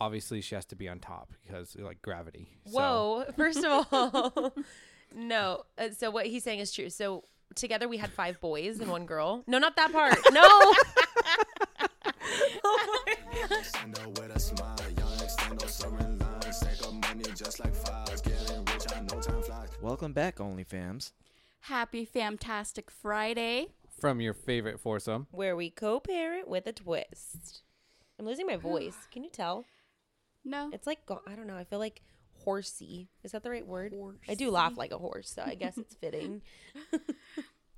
obviously she has to be on top because like gravity. So- Whoa! First of all, no. Uh, so what he's saying is true. So together we had five boys and one girl. No, not that part. No. Stand up with a smile, young extendo serving lines, stack up money just like files, getting rich, I know time flies. Welcome back, OnlyFams. Happy Fantastic Friday. from your favorite foursome. Where we co-parent with a twist. I'm losing my voice. Can you tell? No. It's like I don't know. I feel like horsey. Is that the right word? I do laugh like a horse, so I guess it's fitting.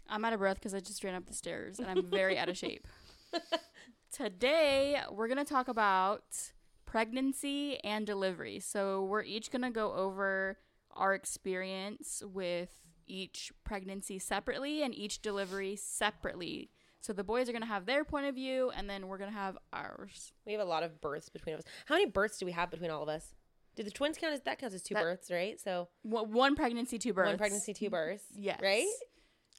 I'm out of breath because I just ran up the stairs and I'm very out of shape. Today, we're going to talk about pregnancy and delivery. So, we're each going to go over our experience with each pregnancy separately and each delivery separately. So, the boys are going to have their point of view and then we're going to have ours. We have a lot of births between us. How many births do we have between all of us? Do the twins count as that counts as two That- births, right? So One one pregnancy, two births. one pregnancy, two births. Yes. Right?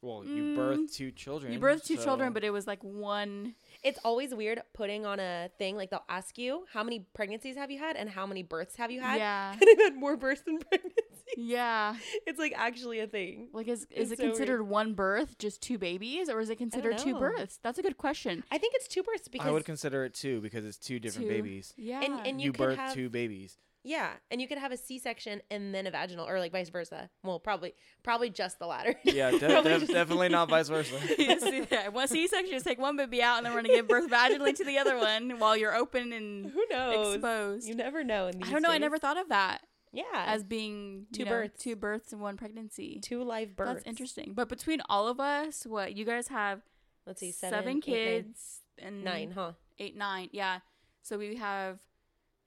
Well, you birthed two children. You birthed two so- children, but it was like one. It's always weird putting on a thing like they'll ask you how many pregnancies have you had and how many births have you had. Yeah. And I've had more births than pregnancies. Yeah. It's like actually a thing. Like, is, It's is it so weird. considered one birth, just two babies, or is it considered two births? That's a good question. I think it's two births because I would consider it two because it's two different Two. babies. Yeah. and and you, You, could birthed have two babies. yeah, and you could have a C-section and then a vaginal, or like vice versa. Well, probably probably just the latter. Yeah, de- Probably def- just- definitely not vice versa. See, yeah, one C-section is take one baby out, and then we're gonna give birth vaginally to the other one while you're open and Who knows? exposed. You never know. In these I don't know. I never thought of that Yeah, as being Two you know, births. two births and one pregnancy. two live births. That's interesting. But between all of us, what you guys have Let's see, seven kids and nine, huh? eight, nine. Yeah. So we have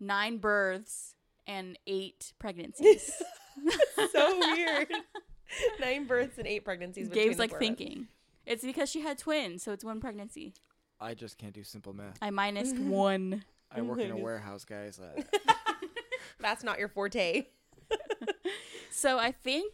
nine births and eight pregnancies. so weird. Nine births and eight pregnancies. between Gabe's like four of thinking. It's because she had twins, so it's one pregnancy. I just can't do simple math. I minused one. I work in a warehouse, guys. Uh, That's not your forte. So I think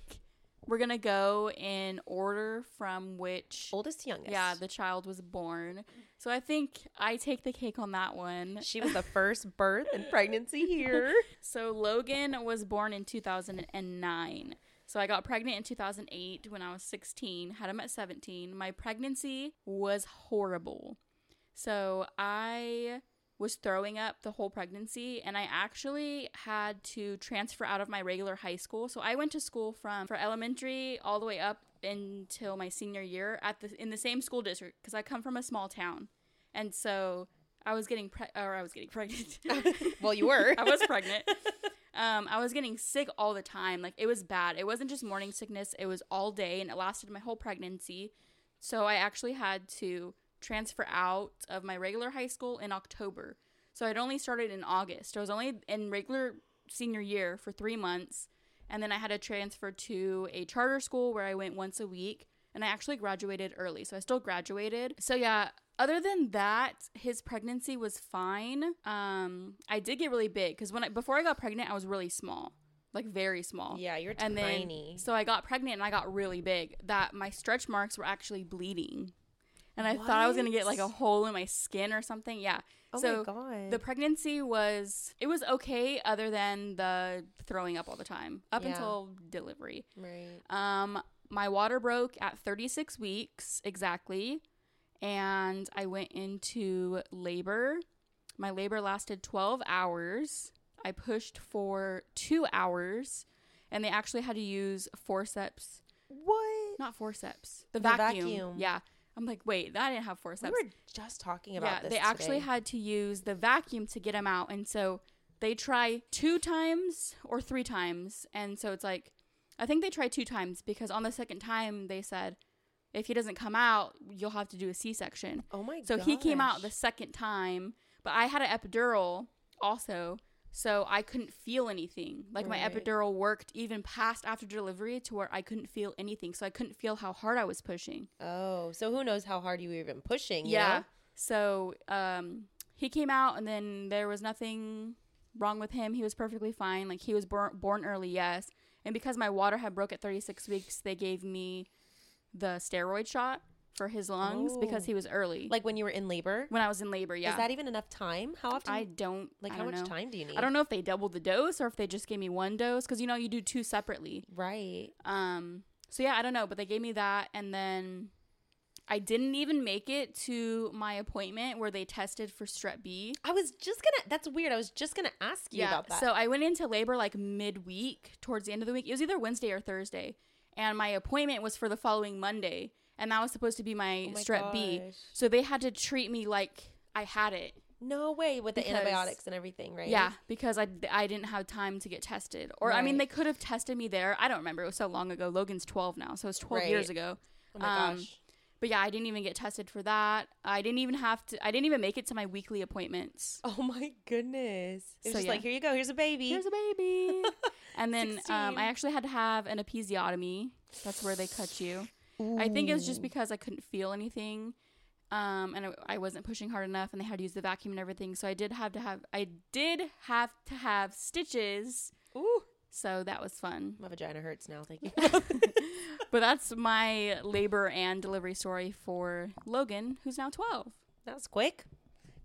we're gonna go in order from which Oldest to youngest. yeah the child was born. So I think I take the cake on that one. she was the first birth and pregnancy here. So Logan was born in 2009. So I got pregnant in 2008 when I was 16, had him at 17. My pregnancy was horrible. So I was throwing up the whole pregnancy and I actually had to transfer out of my regular high school. So I went to school from for elementary all the way up until my senior year at the in the same school district because I come from a small town. And so I was getting pre- or I was getting pregnant. well, you were. I was pregnant. Um, I was getting sick all the time. Like it was bad. It wasn't just morning sickness. It was all day, and it lasted my whole pregnancy. So I actually had to transfer out of my regular high school in October. So I'd only started in August. I was only in regular senior year for three months, and then I had to transfer to a charter school where I went once a week. And I actually graduated early, so I still graduated. So yeah, other than that, his pregnancy was fine. Um, I did get really big because when I, before I got pregnant, I was really small, like very small. Yeah, you're and tiny. Then, so I got pregnant and I got really big. That my stretch marks were actually bleeding, and I thought I was gonna get like a hole in my skin or something. Yeah. Oh so my god. the pregnancy was it was okay, other than the throwing up all the time up Yeah. until delivery. right. Um, my water broke at 36 weeks exactly, and I went into labor. My labor lasted 12 hours. I pushed for two hours, and they actually had to use forceps. What? Not forceps. The, The vacuum. vacuum. Yeah. I'm like, wait, I didn't have We were just talking about yeah, this. they actually had to use the vacuum to get him out, and so they try two times or three times, and so it's like, I think they tried two times because on the second time they said, if he doesn't come out, you'll have to do a C-section. Oh my god. So he came out the second time, but I had an epidural also, so I couldn't feel anything. Like my epidural worked even past after delivery to where I couldn't feel anything, so I couldn't feel how hard I was pushing. Oh, so who knows how hard you were even pushing? you Yeah. So um, he came out, and then there was nothing wrong with him. He was perfectly fine. Like he was born born early, yes. And because my water had broke at 36 weeks, they gave me the steroid shot. For his lungs because Oh. he was early. Like when you were in labor? when I was in labor, yeah. Is that even enough time? How often? I don't like I how don't much know. time do you need? I don't know if they doubled the dose or if they just gave me one dose because you know you do two separately. Right. Um. So yeah, I don't know, but they gave me that, and then I didn't even make it to my appointment where they tested for strep B. I was just gonna. That's weird. I was just gonna ask you about that. So I went into labor like midweek, towards the end of the week. It was either Wednesday or Thursday, and my appointment was for the following Monday, and that was supposed to be my, Oh my strep B. So they had to treat me like I had it. no way with the antibiotics and everything, right? Yeah, because I, I didn't have time to get tested. Or, I mean, they could have tested me there. I don't remember. It was so long ago. Logan's 12 now, so it was 12 years ago. Oh my Um, gosh. But yeah, I didn't even get tested for that. I didn't even have to, I didn't even make it to my weekly appointments. Oh my goodness. It was So, just yeah. like, here you go. Here's a baby. Here's a baby. and then um, I actually had to have an episiotomy. That's where they cut you. I think it was just because I couldn't feel anything. Um, and I, I wasn't pushing hard enough, and they had to use the vacuum and everything. So I did have to have, I did have to have stitches. Ooh. So that was fun. My vagina hurts now. Thank you. But that's my labor and delivery story for Logan, who's now 12. that was quick.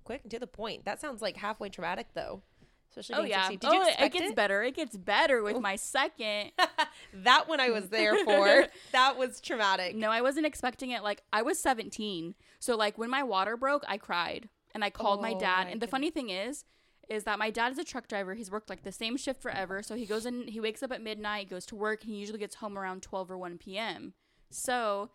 Quick and to the point. That sounds like halfway traumatic, though. Especially Oh yeah. 16. Did you oh, it- it gets it? better. It gets better with oh. my second. that one I was there for. that was traumatic. No, I wasn't expecting it. Like I was 17, so like when my water broke, I cried and I called my Oh, dad. my and the funny thing is, is that my dad is a truck driver. He's worked like the same shift forever. So he goes in, he wakes up at midnight, goes to work, and he usually gets home around 12 or 1 p.m. So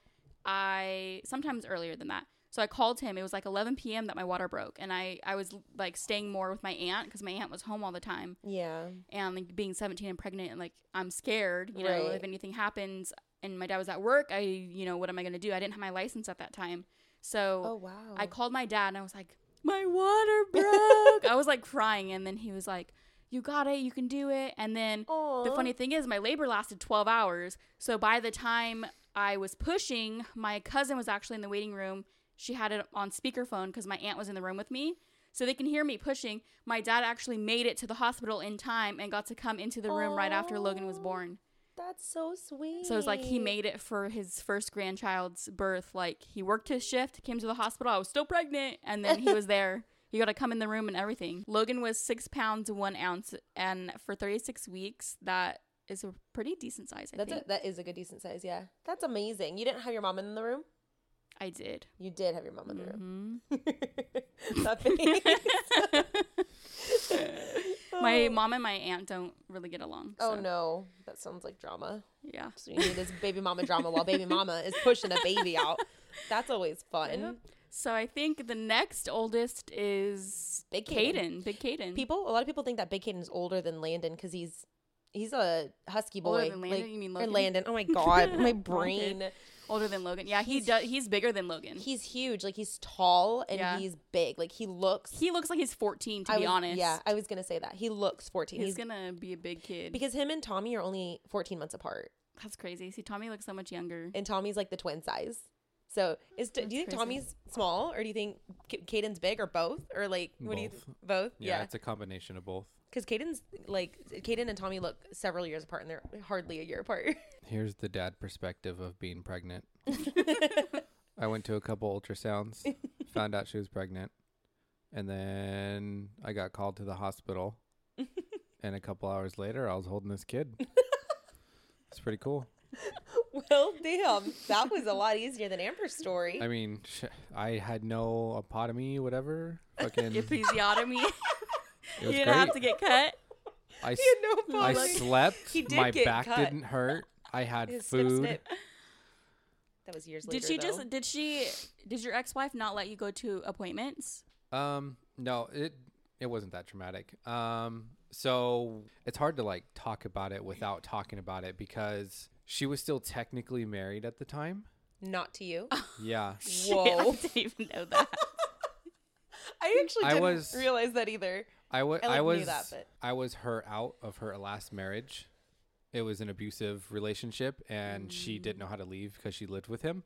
I sometimes earlier than that. So I called him. It was like 11 p.m. that my water broke, and I I was like staying more with my aunt because my aunt was home all the time Yeah. and like being 17 and pregnant and like I'm scared, you know, if anything happens and my dad was at work, I you know, what am I going to do? I didn't have my license at that time. So Oh wow. I called my dad and I was like, "My water broke." I was like crying and then he was like, "You got it. You can do it." And then the funny thing is my labor lasted 12 hours. So by the time I was pushing, my cousin was actually in the waiting room. She had it on speakerphone because my aunt was in the room with me. So they can hear me pushing. My dad actually made it to the hospital in time and got to come into the room right after Logan was born. That's so sweet. So it's like he made it for his first grandchild's birth. Like he worked his shift, came to the hospital. I was still pregnant, and then he was there. You got to come in the room and everything. Logan was six pounds one ounce, and for 36 weeks, that is a pretty decent size. I That's a, that is a good decent size. Yeah. That's amazing. You didn't have your mom in the room. I did. You did have your mom in the room. My Oh. mom and my aunt don't really get along. Oh so, no, that sounds like drama. Yeah. So you need this baby mama drama while baby mama is pushing a baby out. That's always fun. So I think the next oldest is Big Caden. Big Caden. People, a lot of people think that Big Caden is older than Landon because he's he's a husky Older boy. than Landon? Like- You mean Logan? Landon? Oh my god, my brain. Older than Logan. Yeah, he He's- does. He's bigger than Logan. He's huge. Like he's tall and Yeah. he's big. Like he looks. he looks like he's 14 to I be was- honest. Yeah, I was gonna say that he looks fourteen. he's, He's, gonna be a big kid. because him and Tommy are only fourteen months apart, That's crazy. See, Tommy looks so much younger. and Tommy's like the twin size. So is do you think crazy. Tommy's small or do you think K- Caden's big or both or like what do you Both. both? Yeah, Yeah, it's a combination of both. because Caden's like Caden and Tommy look several years apart and they're hardly a year apart. Here's the dad perspective of being pregnant. I went to a couple ultrasounds, found out she was pregnant, and then I got called to the hospital. and a couple hours later, I was holding this kid. It's pretty cool. well, damn, that was a lot easier than Amber's story. I mean, sh- I had no apotomy, whatever. Fucking, it Episiotomy. you was didn't great. have to get cut. I, s- he had no I problem. slept. He did My get back cut. didn't hurt. I had His snip, food. snip. That was years later. Did she though. just? Did she? Did your ex-wife not let you go to appointments? Um, no, it it wasn't that traumatic. Um, so it's hard to like talk about it without talking about it because she was still technically married at the time. not to you? Yeah, Shit, Whoa. I didn't even know that. I actually I didn't was- realize that either. I wa- I, like, I knew was that, but- I was her out of her last marriage. It was an abusive relationship, and she didn't know how to leave because she lived with him,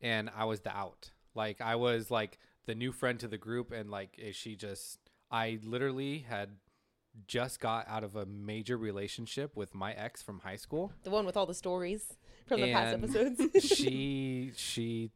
and I was the out. Like I was like the new friend to the group, and like eh, she just I literally had just got out of a major relationship with my ex from high school. The one with all the stories from the past episodes. she she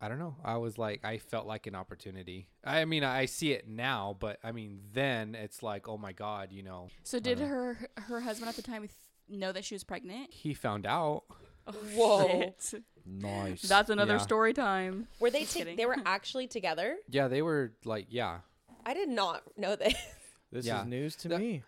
I don't know. I was like, I felt like an opportunity. I mean, I see it now, but I mean, then it's like, oh my god, you know, So did her her husband at the time th- know that she was pregnant? he found out. Oh, Whoa. Shit. Nice. That's another Yeah. story time. Were they Just ta- kidding. they were actually together? Yeah, they were like, yeah. I did not know this. this Yeah. is news to That- me.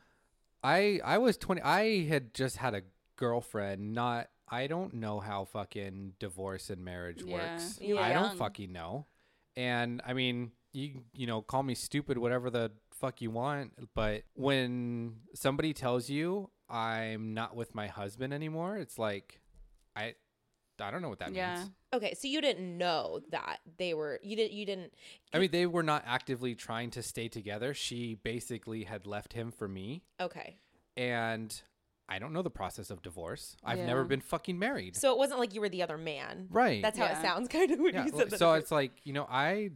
I I was 20 I had just had a girlfriend, not I don't know how fucking divorce and marriage Yeah. works. You were I don't young. fucking know. And I mean, you you know, call me stupid whatever the fuck you want, but when somebody tells you I'm not with my husband anymore, it's like I I don't know what that Yeah. means. Okay, so you didn't know that they were you didn't you didn't I mean, they were not actively trying to stay together. She basically had left him for me, okay. and I don't know the process of divorce. I've never been fucking married. So it wasn't like you were the other man. Right. That's how Yeah. it sounds kind of when yeah. you well, said that. So it's like you know, I,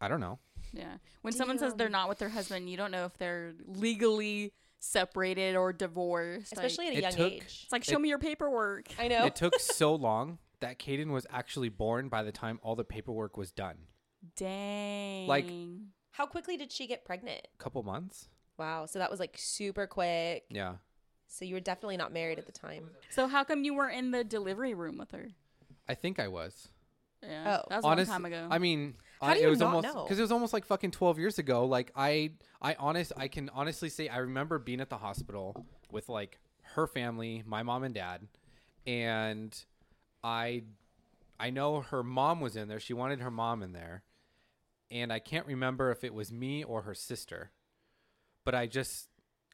I don't know. Yeah. When someone says they're not with their husband, you don't know if they're legally separated or divorced. Like, especially at a it young took- age. it's like show it- me your paperwork. I know. It took so long that Caden was actually born by the time all the paperwork was done. Dang. Like, how quickly did she get pregnant? A couple months. Wow, so that was like super quick. Yeah. So you were definitely not married at the time. So how come you weren't in the delivery room with her? I think I was. Yeah. Oh. that was Honest- a long time ago. I mean, How I, do it was not almost know? because it was almost like fucking twelve years ago. Like I, I honest, I can honestly say I remember being at the hospital with like her family, my mom and dad, and I, I know her mom was in there. She wanted her mom in there, and I can't remember if it was me or her sister, but I just,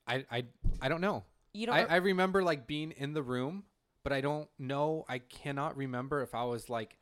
I, I, I don't know. You don't I, I remember like being in the room, but I don't know. I cannot remember if I was like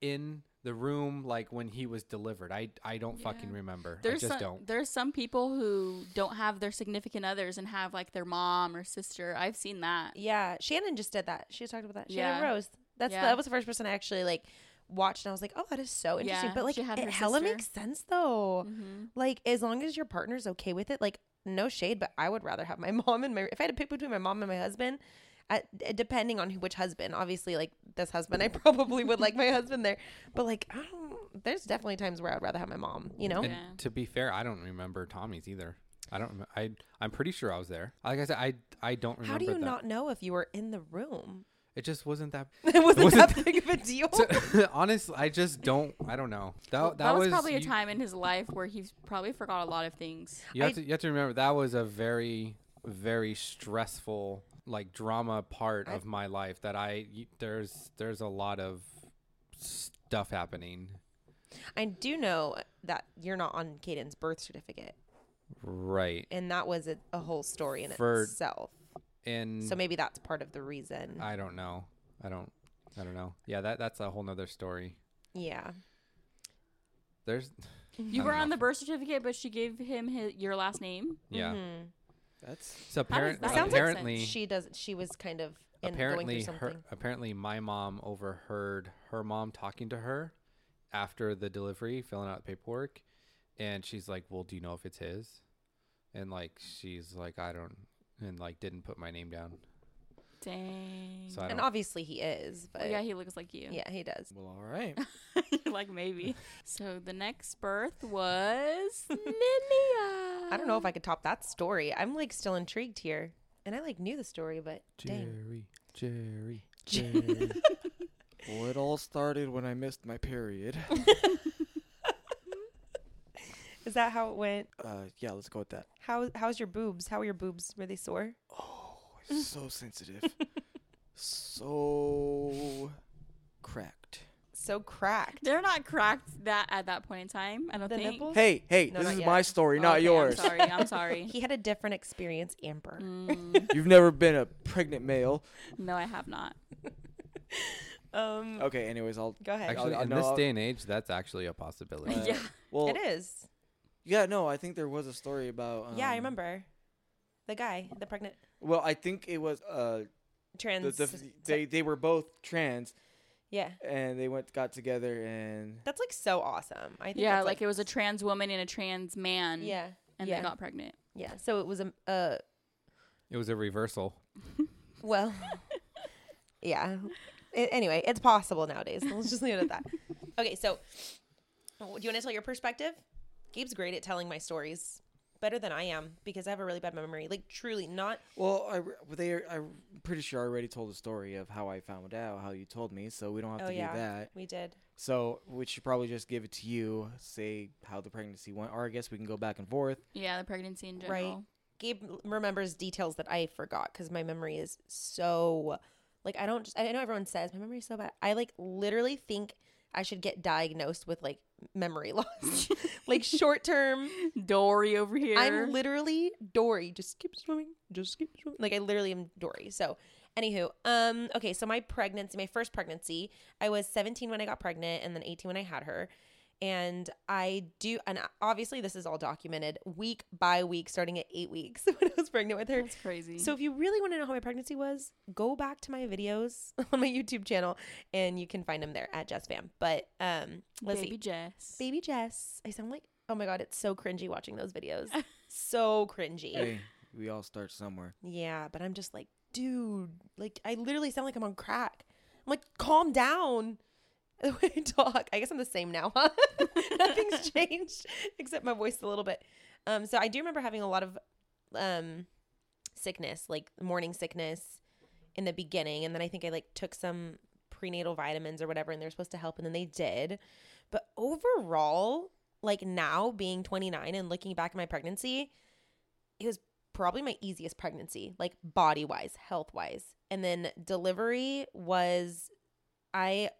in the room like when he was delivered. I I don't fucking remember. there's I just some, don't. there's some people who don't have their significant others and have like their mom or sister. I've seen that. Yeah, Shannon just did that. She talked about that. Shannon Yeah. Rose. That's Yeah. that was the first person I actually like watched, and I was like, oh, that is so interesting. Yeah, but like, it her hella sister. makes sense though. hmm Like, as long as your partner's okay with it, like, no shade, but I would rather have my mom and my. If I had to pick between my mom and my husband, at, depending on who, which husband, obviously, like this husband, I probably would like my husband there. But like, I don't, there's definitely times where I'd rather have my mom. You know? And Yeah. to be fair, I don't remember Tommy's either. I don't. rem- I I'm pretty sure I was there. Like I said, I I don't remember. How do you that. not know if you were in the room? It just wasn't that. it wasn't, wasn't that big of a deal. So, honest, I just don't. I don't know. That Well, that, that, was, was probably a time in his life where he probably forgot a lot of things. You have I- to you have to remember that was a very very stressful like drama part I've- of my life that I there's there's a lot of stuff happening. I do know that you're not on Caden's birth certificate, Right. and that was a, a whole story in For- itself. And So maybe that's part of the reason. I don't know. I don't I don't know. Yeah, that that's a whole nother story. yeah. There's You were don't on the birth certificate, but she gave him his, your last name. yeah. Mhm. That's So apparent, that make sense? apparently She does. She was kind of in, apparently going through her apparently my mom overheard her mom talking to her after the delivery filling out the paperwork and she's like well do you know if it's his and like she's like i don't and like didn't put my name down Dang. so and obviously he is, but Well, yeah, he looks like you. yeah, he does. well, all right. like maybe. So the next birth was Lilia. I don't know if I could top that story. I'm like still intrigued here, and I like knew the story, but dang. jerry jerry jerry well, it all started when I missed my period. Is that how it went? uh, yeah, let's go with that. How how's your boobs? How are your boobs? Were they sore? Oh, so sensitive. so cracked. So cracked. They're not cracked that at that point in time. I don't The think. nipples? Hey, hey, No, this not is yet. my story, not Okay, yours. I'm sorry. I'm sorry. He had a different experience, Amber. Mm, You've never been a pregnant male. no, I have not. Um, Okay, anyways, I'll. go ahead. actually I'll- in no, this I'll- day and age that's actually a possibility Uh, yeah. Well, it is. yeah, no, I think there was a story about. Um, yeah, I remember. The guy, the pregnant Well, I think it was. Uh, trans. the, the, they they were both trans, yeah, and they went got together, and that's like so awesome. I think. Yeah, that's, like it was a trans woman and a trans man. Yeah, And yeah. they got pregnant. yeah. So it was a uh, it was a reversal well, yeah. it, anyway, it's possible nowadays. Let's just leave it at that. Okay, so do you want to tell your perspective? Gabe's great at telling my stories, better than I am because I have a really bad memory. Like truly, not Well, I they I'm pretty sure I already told the story of how I found out, how you told me, so we don't have Oh, to yeah. do that. we did. So we should probably just give it to you, say how the pregnancy went, or I guess we can go back and forth. Yeah, the pregnancy in Right. general. Gabe remembers details that I forgot because my memory is so like I don't just I know everyone says my memory is so bad. I like literally think I should get diagnosed with like memory loss, like short term. Dory over here. I'm literally Dory. Just keep swimming. Just keep swimming. Like I literally am Dory. So, anywho, um, okay. So my pregnancy, my first pregnancy, I was 17 when I got pregnant, and then 18 when I had her. And I do, and obviously this is all documented week by week, starting at eight weeks when I was pregnant with her. That's crazy. So if you really want to know how my pregnancy was, go back to my videos on my YouTube channel, and you can find them there at Jess Fam. But um, let's baby see. Jess. Baby Jess. I sound like, oh my God, it's so cringy watching those videos. so cringy. Hey, we all start somewhere. Yeah, but I'm just like, dude, like, I literally sound like I'm on crack. I'm like, calm down. The way I talk. I guess I'm the same now, huh? Nothing's changed except my voice a little bit. Um, so I do remember having a lot of um sickness, like morning sickness in the beginning, and then I think I like took some prenatal vitamins or whatever, and they're supposed to help, and then they did. But overall, like now being 29 and looking back at my pregnancy, it was probably my easiest pregnancy, like body wise, health wise. And then delivery was, I,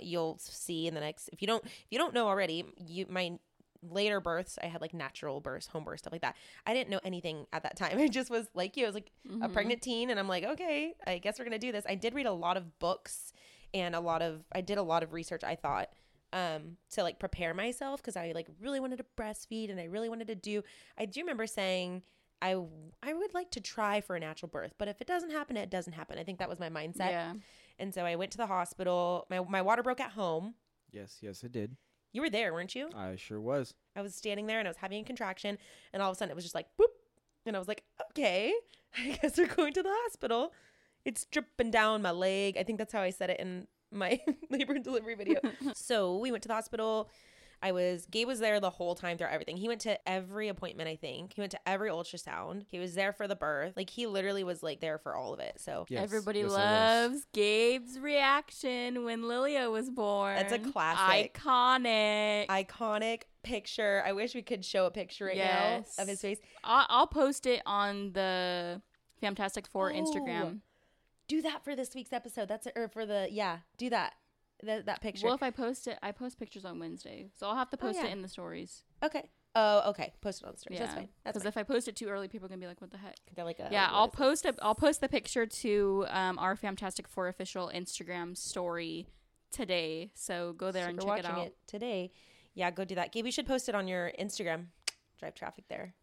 you'll see in the next. If you don't, if you don't know already, you my later births, I had like natural births, home births, stuff like that. I didn't know anything at that time. I just was like you. I was like a Mhm. pregnant teen, and I'm like, okay, I guess we're gonna do this. I did read a lot of books and a lot of, I did a lot of research. I thought um to like prepare myself because I like really wanted to breastfeed and I really wanted to do. I do remember saying. I, I would like to try for a natural birth, but if it doesn't happen, it doesn't happen. I think that was my mindset. Yeah. And so I went to the hospital. My, my water broke at home. Yes, yes, it did. You were there, weren't you? I sure was. I was standing there and I was having a contraction, and all of a sudden it was just like boop, and I was like, okay, I guess we're going to the hospital. It's dripping down my leg. I think that's how I said it in my labor and delivery video. so we went to the hospital. I was Gabe was there the whole time through everything. He went to every appointment, I think. He went to every ultrasound. He was there for the birth. Like he literally was like there for all of it. So Yes, Everybody yes, loves Gabe's reaction when Lilia was born. That's a classic. Iconic. iconic picture. I wish we could show a picture right now of his face. I'll, I'll post it on the FAMtastic Four Oh. Instagram. Do that for this week's episode. That's it, or for the yeah. Do that. That that picture. Well, if I post it, I post pictures on Wednesday, so I'll have to Oh, post yeah. it in the stories. okay. Oh, okay. Post it on the stories. Yeah, That's fine. Because if I post it too early, people are gonna be like, "What the heck?" They're like, uh, yeah, I'll this? post a I'll post the picture to um, our FAMtastic Four official Instagram story today. So go there So and check it out. today. Yeah, go do that. Gabe, you should post it on your Instagram. Drive traffic there.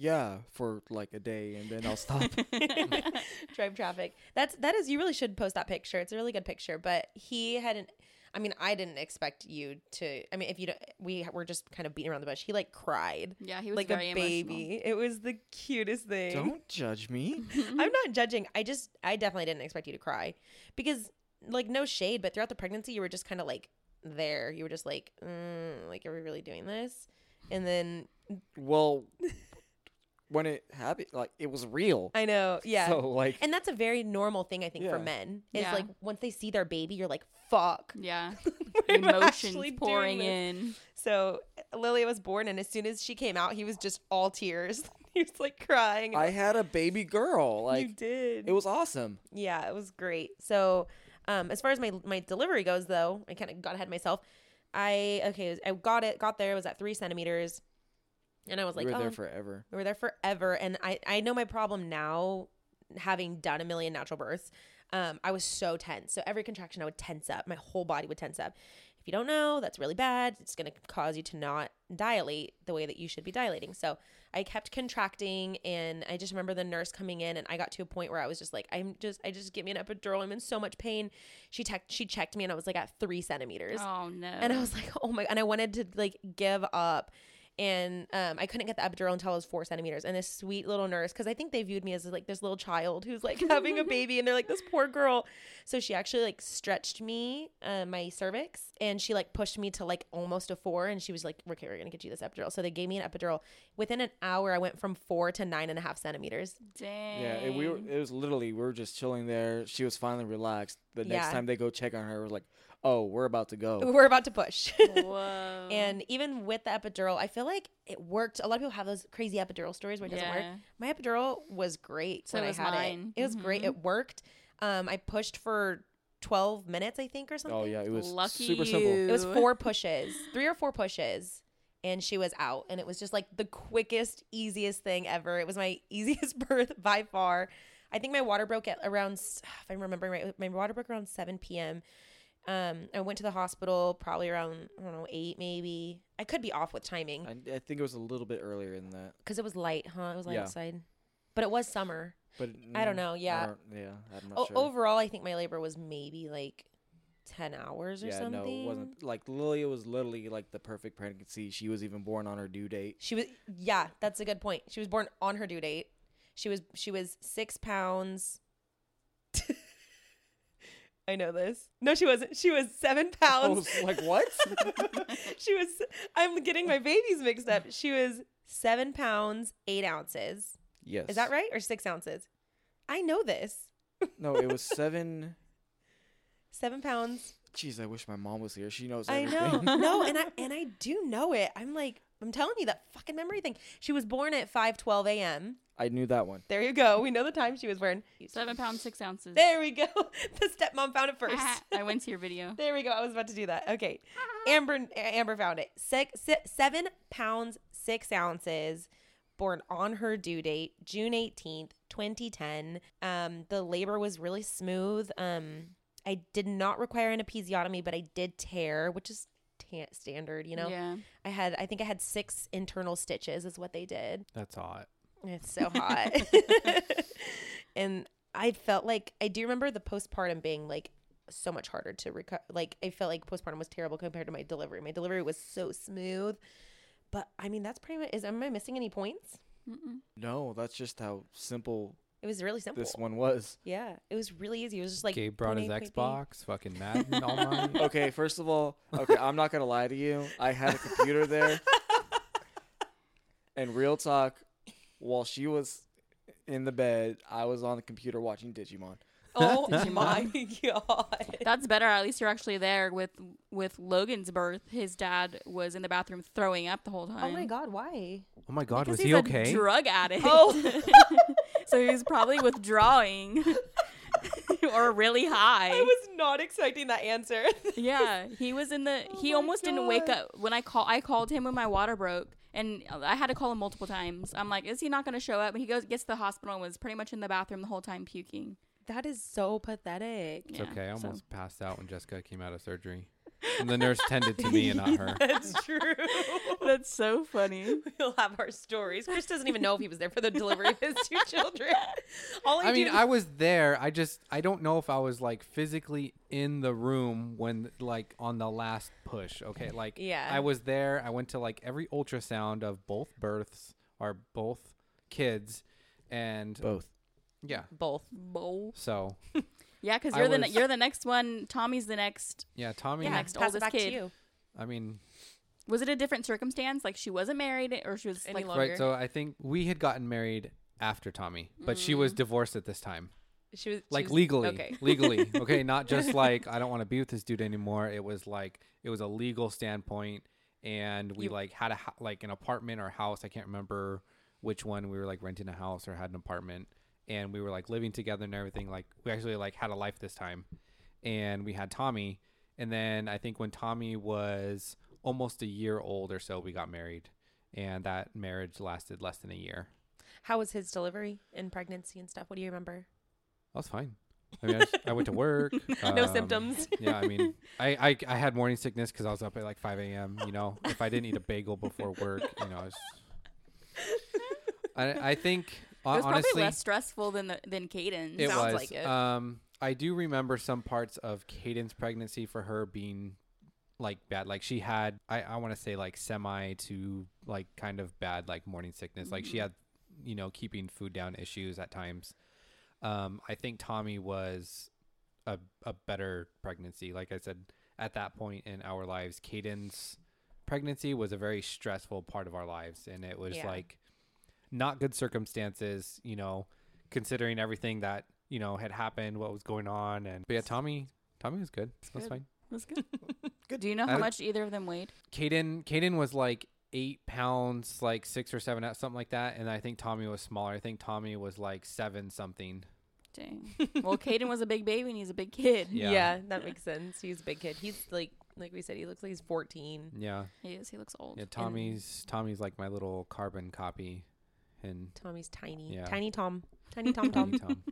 Yeah, for like a day, and then I'll stop. Drive traffic. That's that is. You really should post that picture. It's a really good picture. But he hadn't. I mean, I didn't expect you to. I mean, if you don't, we were just kind of beating around the bush. He like cried Yeah, he was like very a baby. It was the cutest thing. Don't judge me. I'm not judging. I just I definitely didn't expect you to cry because like no shade, but throughout the pregnancy you were just kind of like there. You were just like, mm, like are we really doing this? And then Well, when it happened, like it was real. I know, yeah. So like, and that's a very normal thing I think for men. Is Yeah. like once they see their baby, you're like, fuck. yeah, emotions pouring in. So Lilia was born, and as soon as she came out, he was just all tears. he was like crying. I had a baby girl. you Like did. it was awesome. yeah, it was great. So, um, as far as my my delivery goes, though, I kind of got ahead of myself. I okay, was- I got it, got there. It was at three centimeters, and I was like, we were oh, there forever. we were there forever. And I I know my problem now, having done a million natural births. Um, I was so tense. So every contraction, I would tense up. My whole body would tense up. If you don't know, that's really bad. It's going to cause you to not dilate the way that you should be dilating. So I kept contracting, and I just remember the nurse coming in, and I got to a point where I was just like, I'm just, I just give me an epidural. I'm in so much pain. She tech, she checked me, and I was like at three centimeters. Oh no! And I was like, oh my, god, and I wanted to like give up. And um, I couldn't get the epidural until I was four centimeters. And this sweet little nurse, because I think they viewed me as like this little child who's like having a baby, and they're like this poor girl. So she actually like stretched me, uh, my cervix, and she like pushed me to like almost a four, and she was like, "Okay, we're gonna get you this epidural." So they gave me an epidural. Within an hour, I went from four to nine and a half centimeters. Dang. Yeah, it, we were. It was literally we were just chilling there. She was finally relaxed. The next Yeah. time they go check on her, we're like, "Oh, we're about to go." We're about to push. Whoa. And even with the epidural, I feel like it worked. A lot of people have those crazy epidural stories where it doesn't work. My epidural was great So when was I had mine. it. It was great. Mhm. It worked. Um, I pushed for 12 minutes, I think, or something. Oh yeah, it was Lucky super simple. It was four pushes, three or four pushes, and she was out. And it was just like the quickest, easiest thing ever. It was my easiest birth by far. I think my water broke at around, s- if I'm remembering right, my water broke around 7 p.m. Um, I went to the hospital probably around, I don't know, 8 maybe. I could be off with timing I, I think it was a little bit earlier than that, because it was light, huh? It was light Yeah. outside. But it was summer. but I don't mm, know, yeah. don't- yeah, I'm not O- sure. Overall, I think my labor was maybe like 10 hours or yeah, something. no, it wasn't. Like Lilia was literally like the perfect pregnancy. She was even born on her due date. She was yeah, that's a good point. She was born on her due date. She was she was six pounds. I know this. No, she wasn't. She was seven I pounds. was like, what? she was. I'm getting my babies mixed up. She was seven pounds eight ounces. yes. Is that right or six ounces? I know this. No, it was seven. Seven pounds. Jeez, I wish my mom was here. She knows I know. no, and I and I do know it. I'm like I'm telling you that fucking memory thing. She was born at 5:12 a.m. I knew that one. There you go. We know the time she was born. Seven pounds, six ounces. There we go. the stepmom found it first. I went to your video. there we go. I was about to do that. Okay. Amber Amber found it. Six, si- seven pounds six ounces. Born on her due date, June eighteenth, twenty ten. Um, the labor was really smooth. Um, I did not require an episiotomy, but I did tear, which is ta- standard. You know, Yeah. I had I think I had six internal stitches, is what they did. That's hot. It's so hot. and I felt like I do remember the postpartum being like so much harder to recover. Like I felt like postpartum was terrible compared to my delivery. My delivery was so smooth. But I mean, that's pretty much. Is am I missing any points? Mm-mm. No, that's just how simple It was really simple. this one was. Yeah, it was really easy. It was just like Gabe brought his point A. Xbox, fucking Madden all night. Okay, first of all, okay, I'm not gonna lie to you. I had a computer there, and real talk, while she was in the bed, I was on the computer watching Digimon. Oh my god! That's better. At least you're actually there with with Logan's birth. His dad was in the bathroom throwing up the whole time. Oh my god! Why? Oh my god, Because was he's he a okay? drug addict. Oh. so he was probably withdrawing or really high. I was not expecting that answer. yeah, he was in the. he oh my almost didn't wake up when I call. I called him when my water broke, and I had to call him multiple times. I'm like, is he not going to show up? And he goes, gets to the hospital, and was pretty much in the bathroom the whole time puking. that is so pathetic. It's Yeah, okay. I so- almost passed out when Jessica came out of surgery. And the nurse tended to me and not her. That's true. That's so funny. we'll have our stories. Chris doesn't even know if he was there for the delivery of his two children. All I, I mean, do- I was there. I just I don't know if I was like physically in the room when like on the last push. Okay, like Yeah. I was there. I went to like every ultrasound of both births or both kids, and Both. yeah. both. Bowl. So Yeah, because you're the ne- you're the next one. Tommy's the next. yeah, Tommy. Yeah, next pass oldest it back kid. to you. I mean, Was it a different circumstance? Like she wasn't married, or she was Any like longer. right. So I think we had gotten married after Tommy, but she Mm. was divorced at this time. She was she like was- legally Okay. legally okay not just like i don't want to be with this dude anymore it was like it was a legal standpoint and we You- like had a like an apartment or house i can't remember which one we were like renting a house or had an apartment and we were like living together and everything like we actually like had a life this time and we had tommy and then i think when tommy was almost a year old or so we got married and that marriage lasted less than a year How was his delivery and pregnancy and stuff? What do you remember? that was fine i mean i, just, I went to work no um, symptoms. yeah, I mean, I, I, I had morning sickness because I was up at like 5 a.m. You know, if I didn't eat a bagel before work, you know, it's, I, I think it was honestly probably less stressful than the, than Caden's. it Sounds was. like it. Um, I do remember some parts of Caden's pregnancy for her being like bad. Like she had, I, I want to say like semi to like kind of bad like morning sickness. Like she had, you know, keeping food down issues at times. Um, I think Tommy was a a better pregnancy. Like I said, at that point in our lives, Caden's pregnancy was a very stressful part of our lives, and it was Yeah. like not good circumstances. You know, considering everything that you know had happened, what was going on, and but yeah, Tommy, Tommy was good. That's good. fine. That's good. good. Do you know how don't- much either of them weighed? Caden, Caden was like eight pounds, like six or seven, uh, something like that, and I think Tommy was smaller. I think Tommy was like seven something. Dang. well, Caden was a big baby and he's a big kid. Yeah. Yeah. that makes sense. He's a big kid. He's like like we said, he looks like he's 14. Yeah, He is. He looks old. yeah. Tommy's Tommy's like my little carbon copy, and Tommy's tiny. Yeah. Tiny Tom. Tiny Tom Tom. Tommy Tom.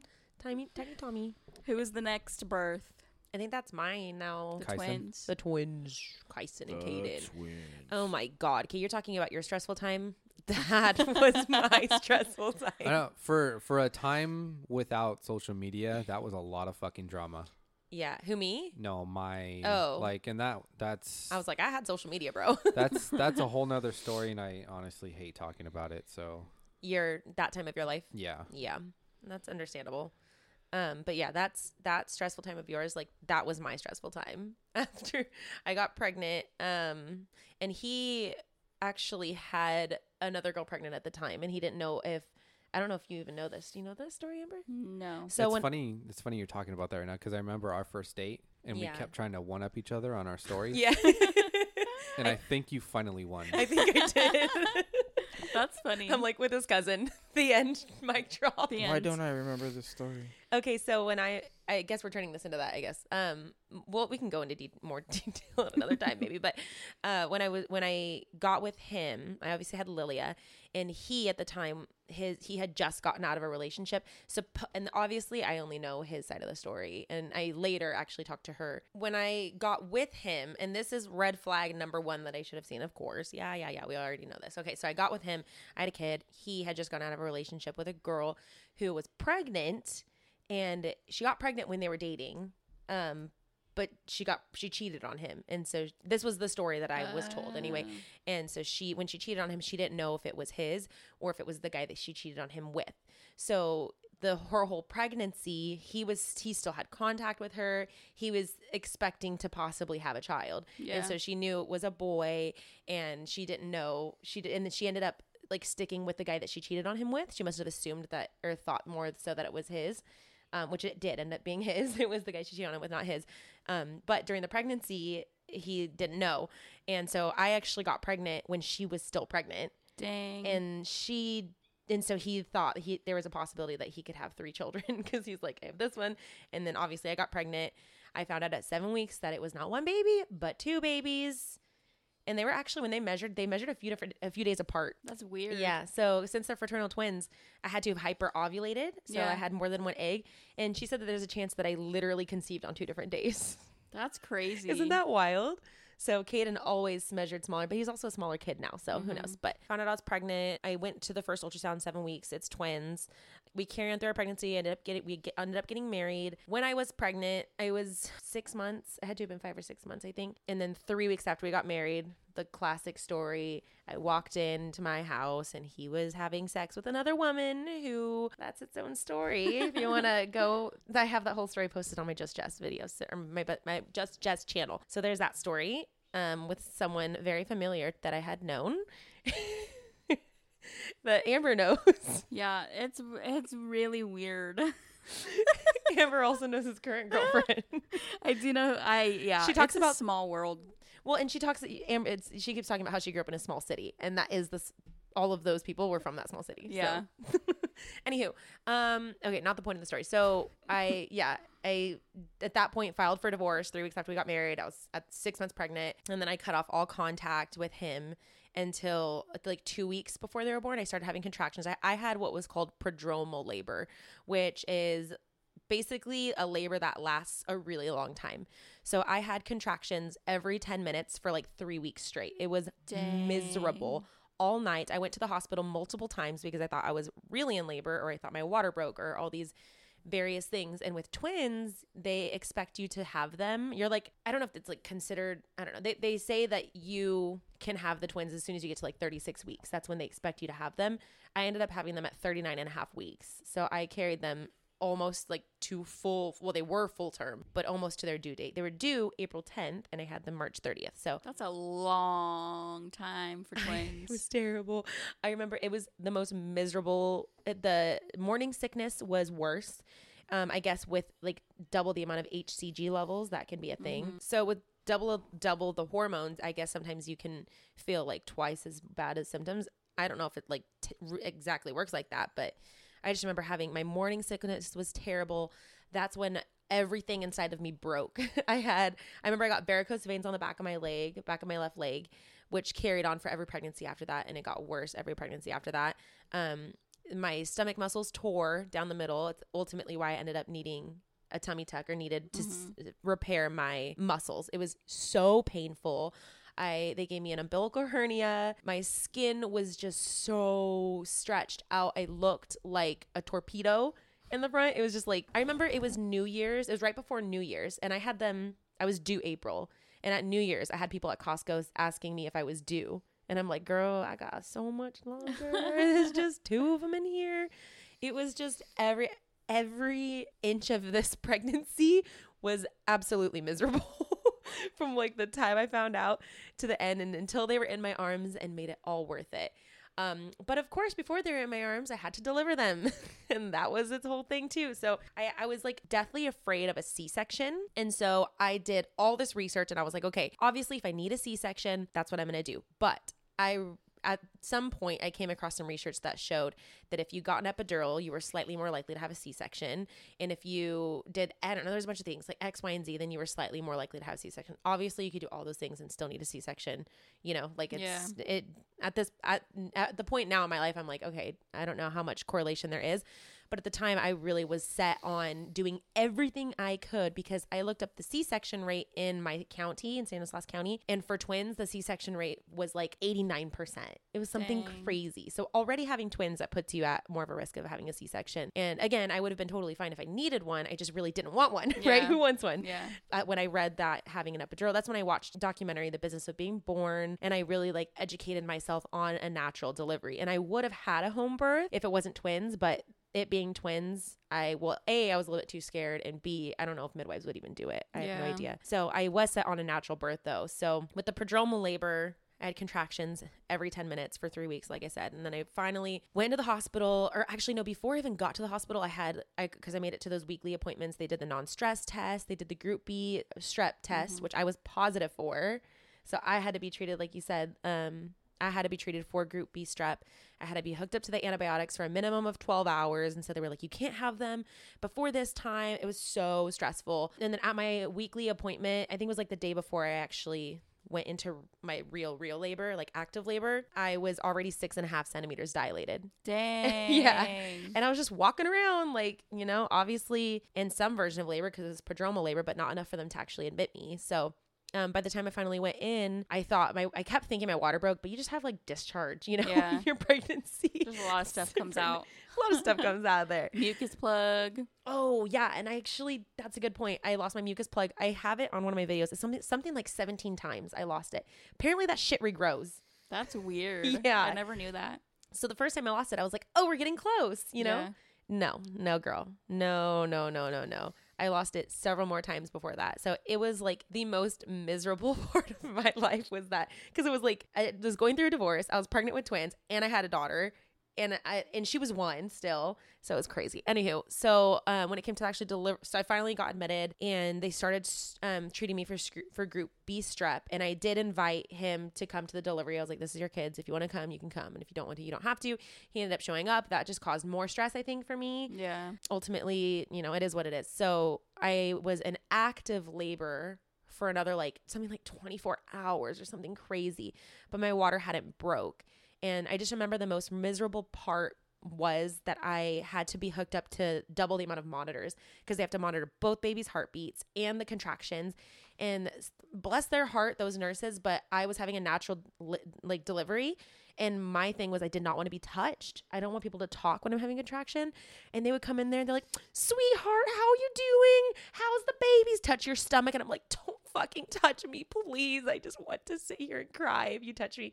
tiny tiny Tommy. Who is the next birth? I think that's mine now. The Kyson? twins. The twins, Kyson and Kaden. Oh my god. Okay, you're talking about your stressful time. That was my stressful time. I time. know for for a time without social media, that was a lot of fucking drama. Yeah. Who me? No, my Oh. like, and that that's I was like, I had social media, bro. that's that's a whole nother story, and I honestly hate talking about it. So you're that time of your life. yeah, Yeah. That's understandable. Um, but yeah, that's that stressful time of yours. Like that was my stressful time after I got pregnant. Um, and he actually had another girl pregnant at the time, and he didn't know if I don't know if you even know this. Do you know this story, Amber? no. So it's when funny. It's funny you're talking about that right now because I remember our first date, and Yeah. we kept trying to one up each other on our stories. yeah, and I, think you finally won. I think I did. That's funny. I'm like with his cousin. The end. Mic drop. The Why end. don't I remember this story? Okay, so when I, I guess we're turning this into that. I guess. Um, well, we can go into de- more detail at another time, maybe. But uh, when I was when I got with him, I obviously had Lilia, and he at the time his he had just gotten out of a relationship. So and obviously I only know his side of the story, and I later actually talked to her when I got with him. And this is red flag number one that I should have seen. Of course, yeah, yeah, yeah. We already know this. Okay, so I got with him. I had a kid. He had just gone out of a relationship with a girl who was pregnant and she got pregnant when they were dating um but she got she cheated on him and so this was the story that i was told anyway Oh. and so she when she cheated on him she didn't know if it was his or if it was the guy that she cheated on him with so the her whole pregnancy he was he still had contact with her he was expecting to possibly have a child Yeah. and so she knew it was a boy and she didn't know she did and then she ended up like sticking with the guy that she cheated on him with she must have assumed that or thought more so that it was his um, which it did end up being his. It was the guy she cheated on him with, not his. Um, but during the pregnancy, he didn't know, and so I actually got pregnant when she was still pregnant, Dang. and she. And so he thought he there was a possibility that he could have three children because he's like I have this one, and then obviously I got pregnant. I found out at seven weeks that it was not one baby but two babies, and they were actually when they measured they measured a few different a few days apart. That's weird. Yeah. So since they're fraternal twins, I had to have hyper ovulated. So Yeah. I had more than one egg. And she said that there's a chance that I literally conceived on two different days. That's crazy. Isn't that wild? So Caden always measured smaller, but he's also a smaller kid now. So who mm-hmm. knows? But found out I was pregnant. I went to the first ultrasound seven weeks. It's twins. We carried on through our pregnancy. Ended up getting we get, ended up getting married. When I was pregnant, I was six months. I had to have been five or six months, I think. And then three weeks after we got married, the classic story. I walked into my house and he was having sex with another woman who that's its own story. if you want to go, I have that whole story posted on my Just Jess videos or my my Just Jess channel. So there's that story um, with someone very familiar that I had known. that Amber knows. Yeah, it's it's really weird. Amber also knows his current girlfriend. I do know. I yeah. She talks about- small world. Well, and she talks. Amber, it's, she keeps talking about how she grew up in a small city, and that is this. All of those people were from that small city. so. Yeah. Anywho, um, okay, not the point of the story. So I, yeah, I at that point filed for divorce three weeks after we got married. I was at six months pregnant, and then I cut off all contact with him until like two weeks before they were born. I started having contractions. I, I had what was called prodromal labor, which is basically a labor that lasts a really long time. So I had contractions every 10 minutes for like three weeks straight. It was miserable all night. I went to the hospital multiple times because I thought I was really in labor or I thought my water broke or all these various things. And with twins, they expect you to have them. You're like, I don't know if it's like considered, I don't know. They, they say that you can have the twins as soon as you get to like 36 weeks. That's when they expect you to have them. I ended up having them at 39 and a half weeks. So I carried them almost like to full, well, they were full term, but almost to their due date. They were due April 10th and I had them March 30th. So That's a long time for twins. it was terrible. I remember it was the most miserable. uh, The morning sickness was worse. Um, I guess with like double the amount of HCG levels, that can be a thing. So with double double the hormones, I guess sometimes you can feel like twice as bad as symptoms. I don't know if it like t- exactly works like that, but I just remember having my morning sickness was terrible. That's when everything inside of me broke. I had, I remember I got varicose veins on the back of my leg, back of my left leg, which carried on for every pregnancy after that. And it got worse every pregnancy after that. Um, my stomach muscles tore down the middle. It's ultimately why I ended up needing a tummy tuck or needed to s- repair my muscles. It was so painful. I they gave me an umbilical hernia. My skin was just so stretched out. I looked like a torpedo in the front. It was just like I remember it was New Year's. It was right before New Year's, and I had them. I was due April, and at New Year's, I had people at Costco asking me if I was due, and I'm like, "Girl, I got so much longer. There's just two of them in here." It was just every every inch of this pregnancy was absolutely miserable. From like the time I found out to the end, and until they were in my arms and made it all worth it. Um, but of course, before they were in my arms, I had to deliver them. and that was its whole thing, too. So I, I was like deathly afraid of a C section. And so I did all this research and I was like, okay, obviously, if I need a C section, that's what I'm going to do. But I at some point I came across some research that showed that if you got an epidural, you were slightly more likely to have a C-section, and if you did I don't know, there's a bunch of things like X, Y, and Z, then you were slightly more likely to have a C-section. Obviously, you could do all those things and still need a C-section. You know, like it's it at this at at the point now in my life, I'm like, okay, I don't know how much correlation there is. But at the time, I really was set on doing everything I could because I looked up the C section rate in my county, in Stanislaus County. And for twins, the C section rate was like 89%. It was something Dang. crazy. So already having twins, that puts you at more of a risk of having a C section. And again, I would have been totally fine if I needed one. I just really didn't want one, right? Who wants one? Yeah. uh, when I read that having an epidural, that's when I watched a documentary, The Business of Being Born, and I really like educated myself on a natural delivery. And I would have had a home birth if it wasn't twins, but it being twins, I well, A, I was a little bit too scared, and B, I don't know if midwives would even do it. I have no idea. So I was set on a natural birth though. So with the prodromal labor, I had contractions every 10 minutes for three weeks, like I said. And then I finally went to the hospital, or actually, no, before I even got to the hospital, I had, because I made it to those weekly appointments. They did the non stress test, they did the group B strep test, which I was positive for. So I had to be treated, like you said, um, I had to be treated for group B strep. I had to be hooked up to the antibiotics for a minimum of 12 hours. And so they were like, you can't have them before this time. It was so stressful. And then at my weekly appointment, I think it was like the day before I actually went into my real, real labor, like active labor, I was already six and a half centimeters dilated. Dang. Yeah. And I was just walking around, like, you know, obviously in some version of labor because it was prodromal labor, but not enough for them to actually admit me. So um, by the time I finally went in, I thought my, I kept thinking my water broke, but you just have like discharge, you know, Yeah. your pregnancy. Just a lot of stuff comes out. A lot of stuff comes out of there. Mucus plug. Oh yeah, and I actually that's a good point. I lost my mucus plug. I have it on one of my videos. It's something something like 17 times I lost it. Apparently that shit regrows. That's weird. Yeah. I never knew that. So the first time I lost it, I was like, "Oh, we're getting close," you know? Yeah. No, no, girl. No, no, no, no, no. I lost it several more times before that. So it was like the most miserable part of my life was that because it was like I was going through a divorce. I was pregnant with twins and I had a daughter. And I and she was one still, so it was crazy. Anywho, so um, when it came to actually deliver, so I finally got admitted, and they started um, treating me for for Group B strep. And I did invite him to come to the delivery. I was like, "This is your kids. If you want to come, you can come, and if you don't want to, you don't have to." He ended up showing up. That just caused more stress, I think, for me Yeah. ultimately, you know, it is what it is. So I was in active labor for another like something like 24 hours or something crazy, but my water hadn't broke. And I just remember the most miserable part was that I had to be hooked up to double the amount of monitors because they have to monitor both babies' heartbeats and the contractions. And bless their heart, those nurses, but I was having a natural like delivery. And my thing was, I did not want to be touched. I don't want people to talk when I'm having a contraction. And they would come in there and they're like, Sweetheart, how are you doing? How's the babies? Touch your stomach. And I'm like, Don't fucking touch me, please. I just want to sit here and cry if you touch me.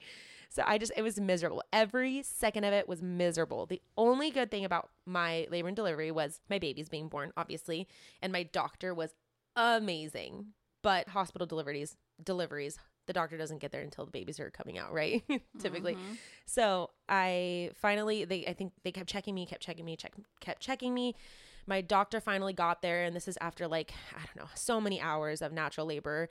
So I just, it was miserable. Every second of it was miserable. The only good thing about my labor and delivery was my baby's being born, obviously. And my doctor was amazing. But hospital deliveries, deliveries, the doctor doesn't get there until the babies are coming out, right? Typically. Mm-hmm. So I finally, they, I think they kept checking me, kept checking me, check, kept checking me. My doctor finally got there, and this is after like, I don't know, so many hours of natural labor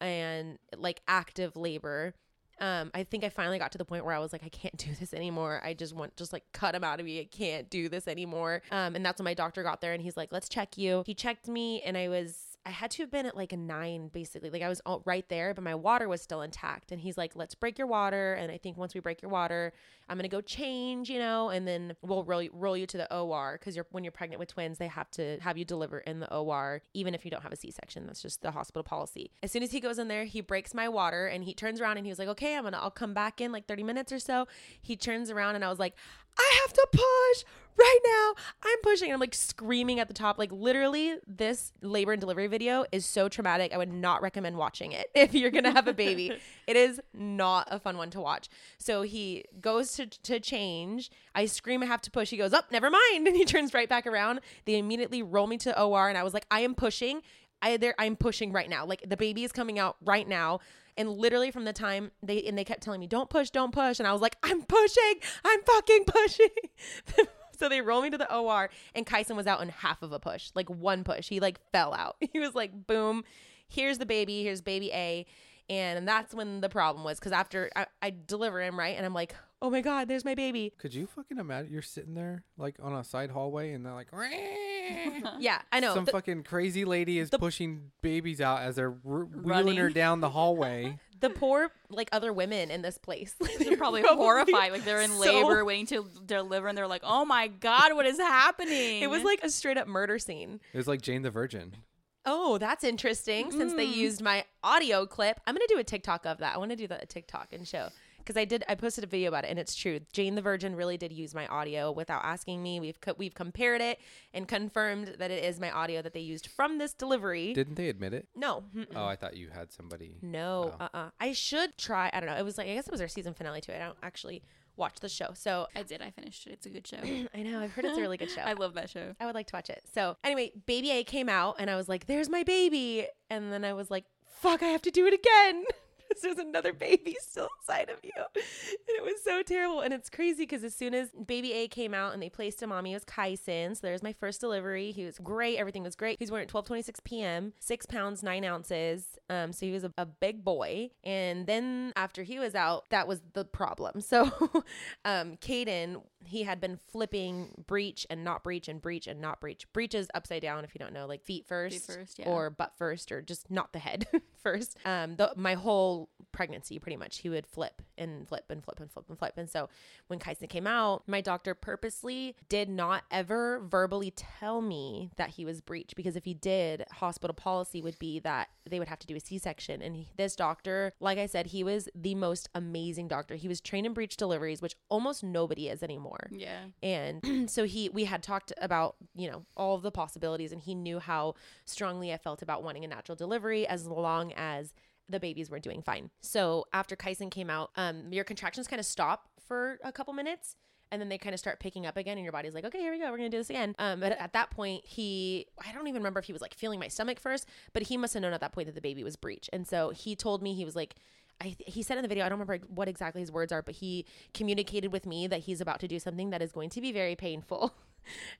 and like active labor. Um, I think I finally got to the point where I was like, I can't do this anymore. I just want just like cut him out of me. I can't do this anymore. Um, and that's when my doctor got there and he's like, let's check you. He checked me and I was I had to have been at like a nine, basically. Like I was all right there, but my water was still intact. And he's like, let's break your water. And I think once we break your water, I'm gonna go change, you know, and then we'll roll roll you to the OR because you're when you're pregnant with twins, they have to have you deliver in the OR, even if you don't have a C-section. That's just the hospital policy. As soon as he goes in there, he breaks my water and he turns around and he was like, okay, I'm gonna, I'll come back in like 30 minutes or so. He turns around and I was like, I have to push right now. I'm pushing. I'm like screaming at the top. Like literally, this labor and delivery video is so traumatic. I would not recommend watching it if you're gonna have a baby. it is not a fun one to watch. So he goes to to change. I scream, I have to push. He goes, up, oh, never mind, and he turns right back around. They immediately roll me to OR, and I was like, I am pushing. I there I'm pushing right now. Like the baby is coming out right now. And literally from the time they and they kept telling me, Don't push, don't push. And I was like, I'm pushing, I'm fucking pushing. so they roll me to the OR and Kyson was out in half of a push, like one push. He like fell out. He was like, boom, here's the baby, here's baby A. And that's when the problem was because after I, I deliver him, right? And I'm like, oh my God, there's my baby. Could you fucking imagine you're sitting there like on a side hallway and they're like, Yeah, I know. some The- fucking crazy lady is the- pushing babies out as they're r- wheeling her down the hallway. The poor like other women in this place They're probably horrified. Like they're in so- labor, waiting to deliver, and they're like, "Oh my god, what is happening?" it was like a straight up murder scene It was like Jane the Virgin. oh that's interesting since they mm. used my audio clip i'm gonna do a tiktok of that i want to do that a tiktok and show because i did i posted a video about it and it's true jane the virgin really did use my audio without asking me we've co- we've compared it and confirmed that it is my audio that they used from this delivery Didn't they admit it? no mm-mm. Oh, I thought you had somebody. No, Oh. uh, uh I should try. I don't know. It was like I guess it was our season finale too. I don't actually watch the show, so I did. I finished it. It's a good show. I know I've heard it's a really good show. I love that show. I would like to watch it. So anyway, Baby A came out, and I was like, "There's my baby," and then I was like, "Fuck, I have to do it again." 'Cause There's another baby still inside of you. And it was so terrible. And it's crazy because as soon as baby A came out and they placed him on me, it was Kyson. So there's my first delivery. He was great. Everything was great. He was born at 12:26 p.m., six pounds, nine ounces. Um, so he was a, a big boy. And then after he was out, that was the problem. So um, Caden, he had been flipping breech and not breech and breech and not breech. Breech is upside down if you don't know, like feet first, first, yeah. or butt first, or just not the head first. Um, the, my whole pregnancy, pretty much, he would flip and flip and flip and flip and flip. And so when Kyson came out, my doctor purposely did not ever verbally tell me that he was breech because if he did, hospital policy would be that they would have to do a C-section. And he, this doctor, like I said, he was the most amazing doctor. He was trained in breech deliveries, which almost nobody is anymore Yeah. and so he we had talked about you know all of the possibilities and he knew how strongly i felt about wanting a natural delivery as long as the babies were doing fine. So after kyson came out um your contractions kind of stop for a couple minutes and then they kind of start picking up again and your body's like okay here we go we're gonna do this again. Um but at that point he i don't even remember if he was like feeling my stomach first but he must have known at that point that the baby was breech. And so he told me he was like I, he said in the video, I don't remember what exactly his words are, but he communicated with me that he's about to do something that is going to be very painful.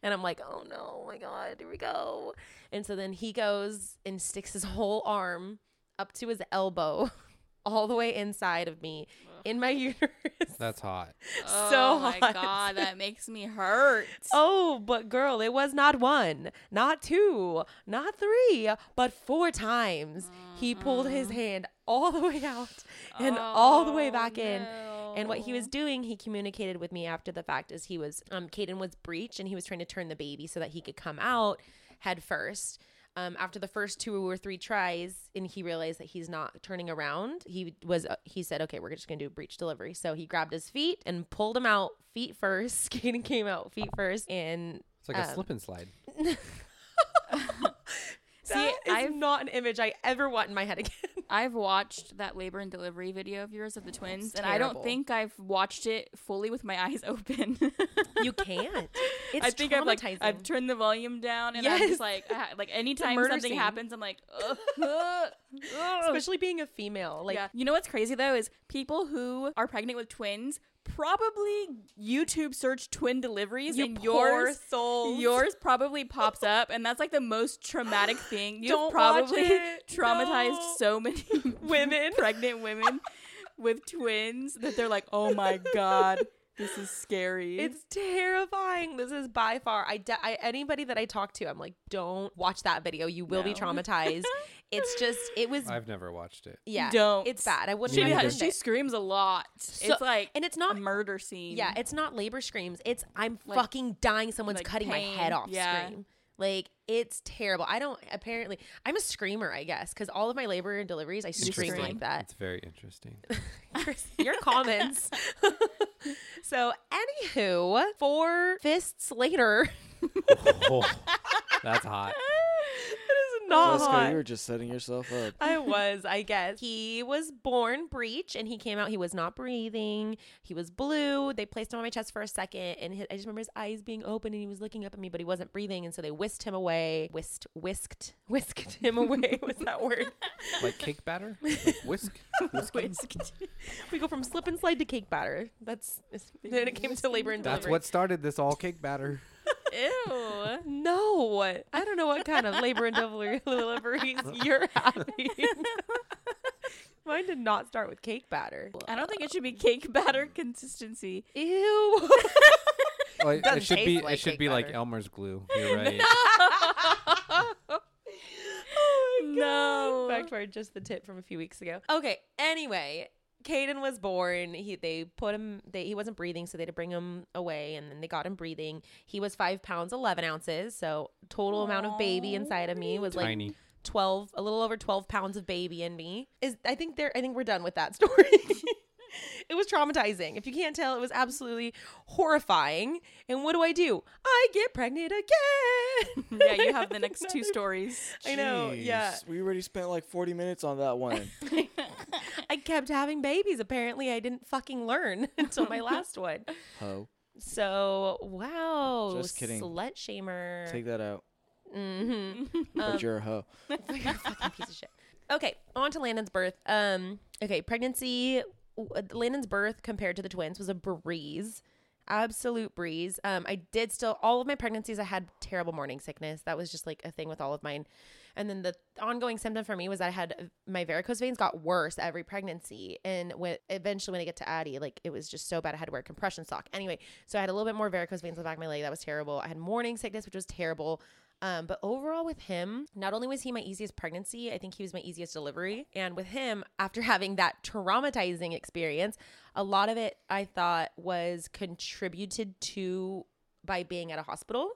And I'm like, oh no, oh my God, here we go. And so then he goes and sticks his whole arm up to his elbow, all the way inside of me, in my uterus. That's hot. Oh So my hot. god, that makes me hurt. Oh, but girl, it was not one, not two, not three, but four times. He pulled his hand all the way out and all the way Oh, back in. And what he was doing, he communicated with me after the fact, is he was um Caden was breech and he was trying to turn the baby so that he could come out head first. Um, after the first two or three tries, and he realized that he's not turning around, he was uh, he said, "Okay, we're just gonna do a breech delivery." So he grabbed his feet and pulled him out feet first. Caden came out feet first, and It's like a Um, slip and slide. See, that is I've not an image I ever want in my head again. I've watched that labor and delivery video of yours of the twins, and I don't think I've watched it fully with my eyes open. you can't. It's I think I've like. I've turned the volume down, and I'm just like I like anytime something scene. happens, I'm like, ugh, ugh, ugh. especially being a female. Like yeah. You know what's crazy though is people who are pregnant with twins probably YouTube search twin deliveries, you and yours souls. yours probably pops up, and that's like the most traumatic thing. You've Don't probably traumatized No. so many Women. pregnant women with twins that they're like, oh my god, this is scary. It's terrifying. This is by far. I, de- I anybody that I talk to, I'm like, don't watch that video. You will be traumatized. it's just, it was, I've never watched it. yeah, Don't. It's bad. I wouldn't. she, Me has, she screams a lot. it's like and it's a not. murder scene. Yeah, it's not labor screams. It's I'm Like- fucking dying. Someone's like cutting my head off. Yeah. Scream. Like it's terrible. I don't. Apparently, I'm a screamer. I guess because all of my labor and deliveries, I scream scream. like that. It's very interesting. your comments. so, anywho, four fists later. oh, that's hot. It is not Jessica, hot. you were just setting yourself up. I was, I guess. He was born breech and he came out. He was not breathing. He was blue. They placed him on my chest for a second and hi- I just remember his eyes being open and he was looking up at me, but he wasn't breathing. And so they whisked him away. Whisked, whisked, whisked him away. What's that word? Like cake batter? Like whisk? Whisked. we go from slip and slide to cake batter. That's then it came to labor and delivery. That's what started this all cake batter. Ew. No, I don't know what kind of labor and delivery deliveries you're having. Mine did not start with cake batter. I don't think it should be cake batter consistency. Ew. Well, it, it should be like it should cake be like. Elmer's glue. You're right. oh my No. Back to our just the tip from a few weeks ago. Okay. Anyway, Caden was born. He they put him. They he wasn't breathing, so they had to bring him away, and then they got him breathing. He was five pounds eleven ounces. So total amount of baby inside of me was like 12 a little over 12 pounds of baby in me is i think there i think we're done with that story it was traumatizing if you can't tell it was absolutely horrifying and what do i do i get pregnant again Yeah, you have the next two Another- stories. i know yeah We already spent like 40 minutes on that one. i kept having babies apparently i didn't fucking learn until my last one Ho. so wow Just kidding. slut shamer Take that out. mm-hmm But you're a hoe. You're a fucking piece of shit. Okay, on to Landon's birth. Um, okay, pregnancy. W- Landon's birth compared to the twins was a breeze, absolute breeze. Um, I did still all of my pregnancies. I had terrible morning sickness. That was just like a thing with all of mine. And then the ongoing symptom for me was I had my varicose veins got worse every pregnancy, and when eventually when I get to Addie, like it was just so bad I had to wear a compression sock. Anyway, so I had a little bit more varicose veins in the back of my leg. That was terrible. I had morning sickness, which was terrible. Um, but overall, with him, not only was he my easiest pregnancy, I think he was my easiest delivery. And with him, after having that traumatizing experience, a lot of it I thought was contributed to by being at a hospital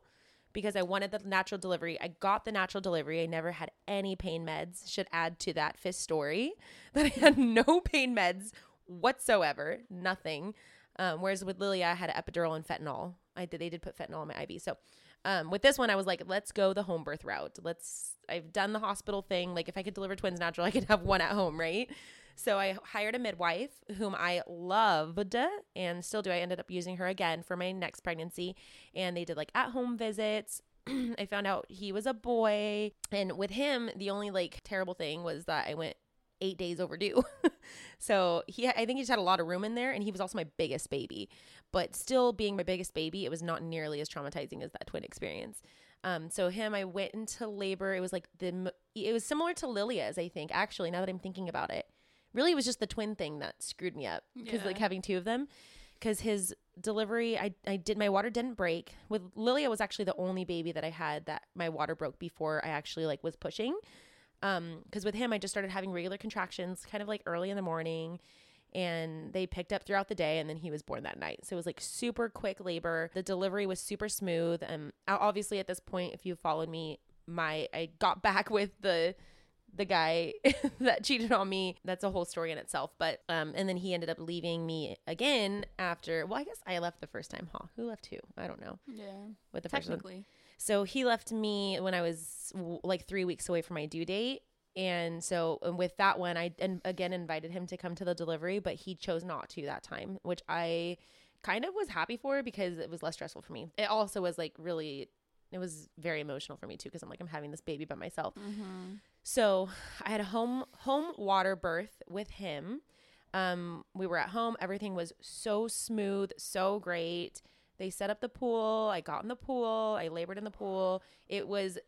because I wanted the natural delivery. I got the natural delivery. I never had any pain meds. Should add to that fist story that I had no pain meds whatsoever, nothing. Um, whereas with Lilia, I had epidural and fentanyl. I did they did put fentanyl in my IV. So um, with this one, I was like, let's go the home birth route. Let's. I've done the hospital thing. Like if I could deliver twins natural, I could have one at home, right? So I hired a midwife whom I loved and still do. I ended up using her again for my next pregnancy, and they did like at home visits. I found out he was a boy, and with him, the only like terrible thing was that I went eight days overdue. so he, I think he just had a lot of room in there, and he was also my biggest baby. But still, being my biggest baby, it was not nearly as traumatizing as that twin experience. Um, so him, I went into labor. It was like the, it was similar to Lilia's, I think. Actually, now that I'm thinking about it, really, it was just the twin thing that screwed me up because like having two of them. Because his delivery, I, I did my water didn't break. With Lilia was actually the only baby that I had that my water broke before I actually like was pushing um because with him i just started having regular contractions kind of like early in the morning and they picked up throughout the day and then he was born that night. So it was like super quick labor. The delivery was super smooth and obviously at this point if you followed me my i got back with the the guy that cheated on me. That's a whole story in itself but um and then he ended up leaving me again after well i guess i left the first time huh? Who left who? I don't know. Yeah. with the first one. So he left me when I was like three weeks away from my due date. And so and with that one, I and again invited him to come to the delivery, but he chose not to that time, which I kind of was happy for because it was less stressful for me. It also was like really, it was very emotional for me too because I'm like I'm having this baby by myself. So I had a home home water birth with him. Um, we were at home. Everything was so smooth, so great. They set up the pool. I got in the pool. I labored in the pool. It was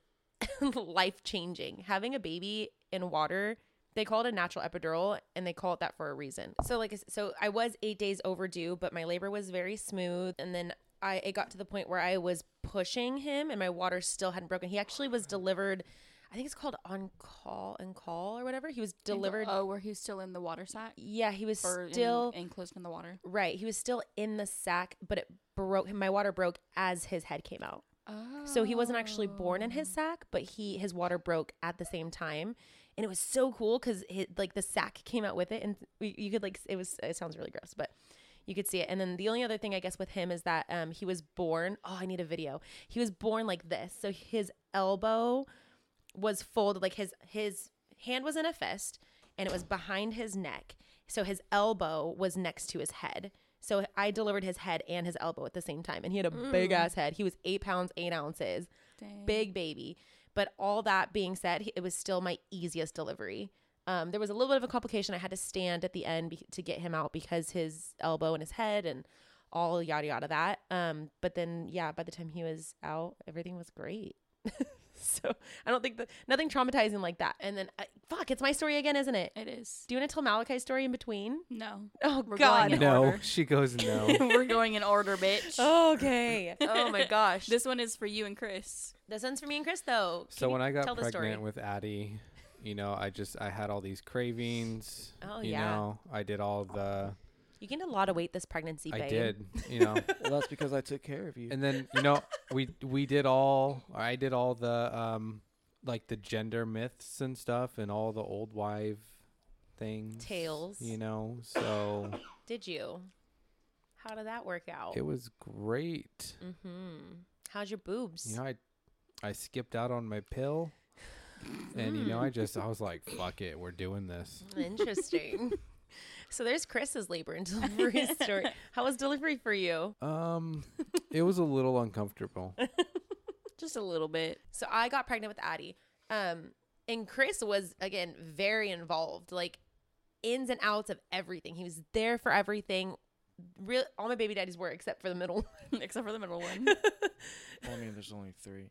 life changing. Having a baby in water, they call it a natural epidural and they call it that for a reason. So like so I was 8 days overdue, but my labor was very smooth and then I it got to the point where I was pushing him and my water still hadn't broken. He actually was delivered I think it's called en caul and call or whatever. He was delivered Oh, where he's still in the water sack? yeah, he was Or in- still enclosed in the water? right. He was still in the sack, but it broke. My water broke as his head came out. Oh. So he wasn't actually born in his sack, but he his water broke at the same time, and it was so cool because like the sack came out with it, and we, you could like it was it sounds really gross, but you could see it. And then the only other thing I guess with him is that um he was born. Oh, I need a video. He was born like this, so his elbow was folded like his his hand was in a fist and it was behind his neck so his elbow was next to his head so i delivered his head and his elbow at the same time and he had a big ass head. He was eight pounds eight ounces. Dang. big baby. But all that being said it was still my easiest delivery. Um, there was a little bit of a complication. I had to stand at the end be- to get him out because his elbow and his head and all yada yada that. Um, but then yeah by the time he was out everything was great so I don't think that nothing traumatizing like that. And then uh, fuck, it's my story again, isn't it? It is. Do you want to tell Malachi's story in between? No. Oh We're God. going in no, order. she goes no. We're going in order, bitch. Okay. Oh my gosh. this This one is for you and Chris. this one's for me and Chris though. So when I got tell the story? pregnant with Addie, you know, I just I had all these cravings. Oh, you yeah. know, I did all the you gained a lot of weight this pregnancy, babe. I did, you know. Well, that's because I took care of you. and then, you know, we we did all I did all the um like the gender myths and stuff and all the old wife things. Tales. You know, so Did you? How did that work out? it was great. mm-hmm. How's your boobs? You know, I I skipped out on my pill. And you know, I just I was like, fuck it, we're doing this. Interesting. so there's Chris's labor and delivery story. How was delivery for you? Um it was a little uncomfortable. Just a little bit. So I got pregnant with Addie. Um, and Chris was again very involved, like ins and outs of everything. He was there for everything. Real all my baby daddies were except for the middle. Except for the middle one. I mean, there's only three.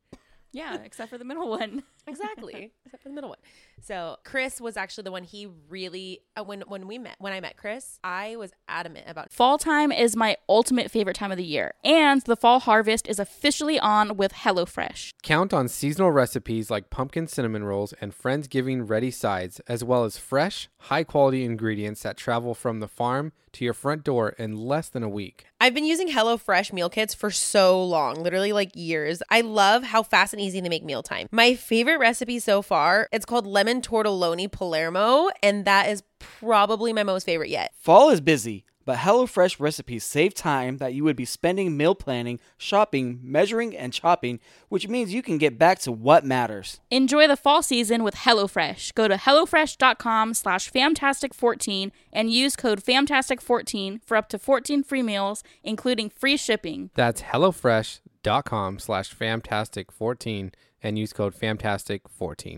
Yeah, except for the middle one. exactly. except for the middle one. So Chris was actually the one he really uh, when when we met when I met Chris, I was adamant about Fall time is my ultimate favorite time of the year, and the fall harvest is officially on with HelloFresh. Count on seasonal recipes like pumpkin cinnamon rolls and Friendsgiving ready sides, as well as fresh, high quality ingredients that travel from the farm to your front door in less than a week. I've been using HelloFresh meal kits for so long, literally like years. I love how fast and easy they make mealtime. My favorite recipe so far, it's called lemon tortelloni Palermo, and that is probably my most favorite yet. Fall is busy, but HelloFresh recipes save time that you would be spending meal planning, shopping, measuring, and chopping, which means you can get back to what matters. Enjoy the fall season with HelloFresh. Go to HelloFresh.com slash FAMtastic14 and use code FAMtastic14 for up to 14 free meals, including free shipping. That's HelloFresh.com slash FAMtastic14 and use code FAMtastic14.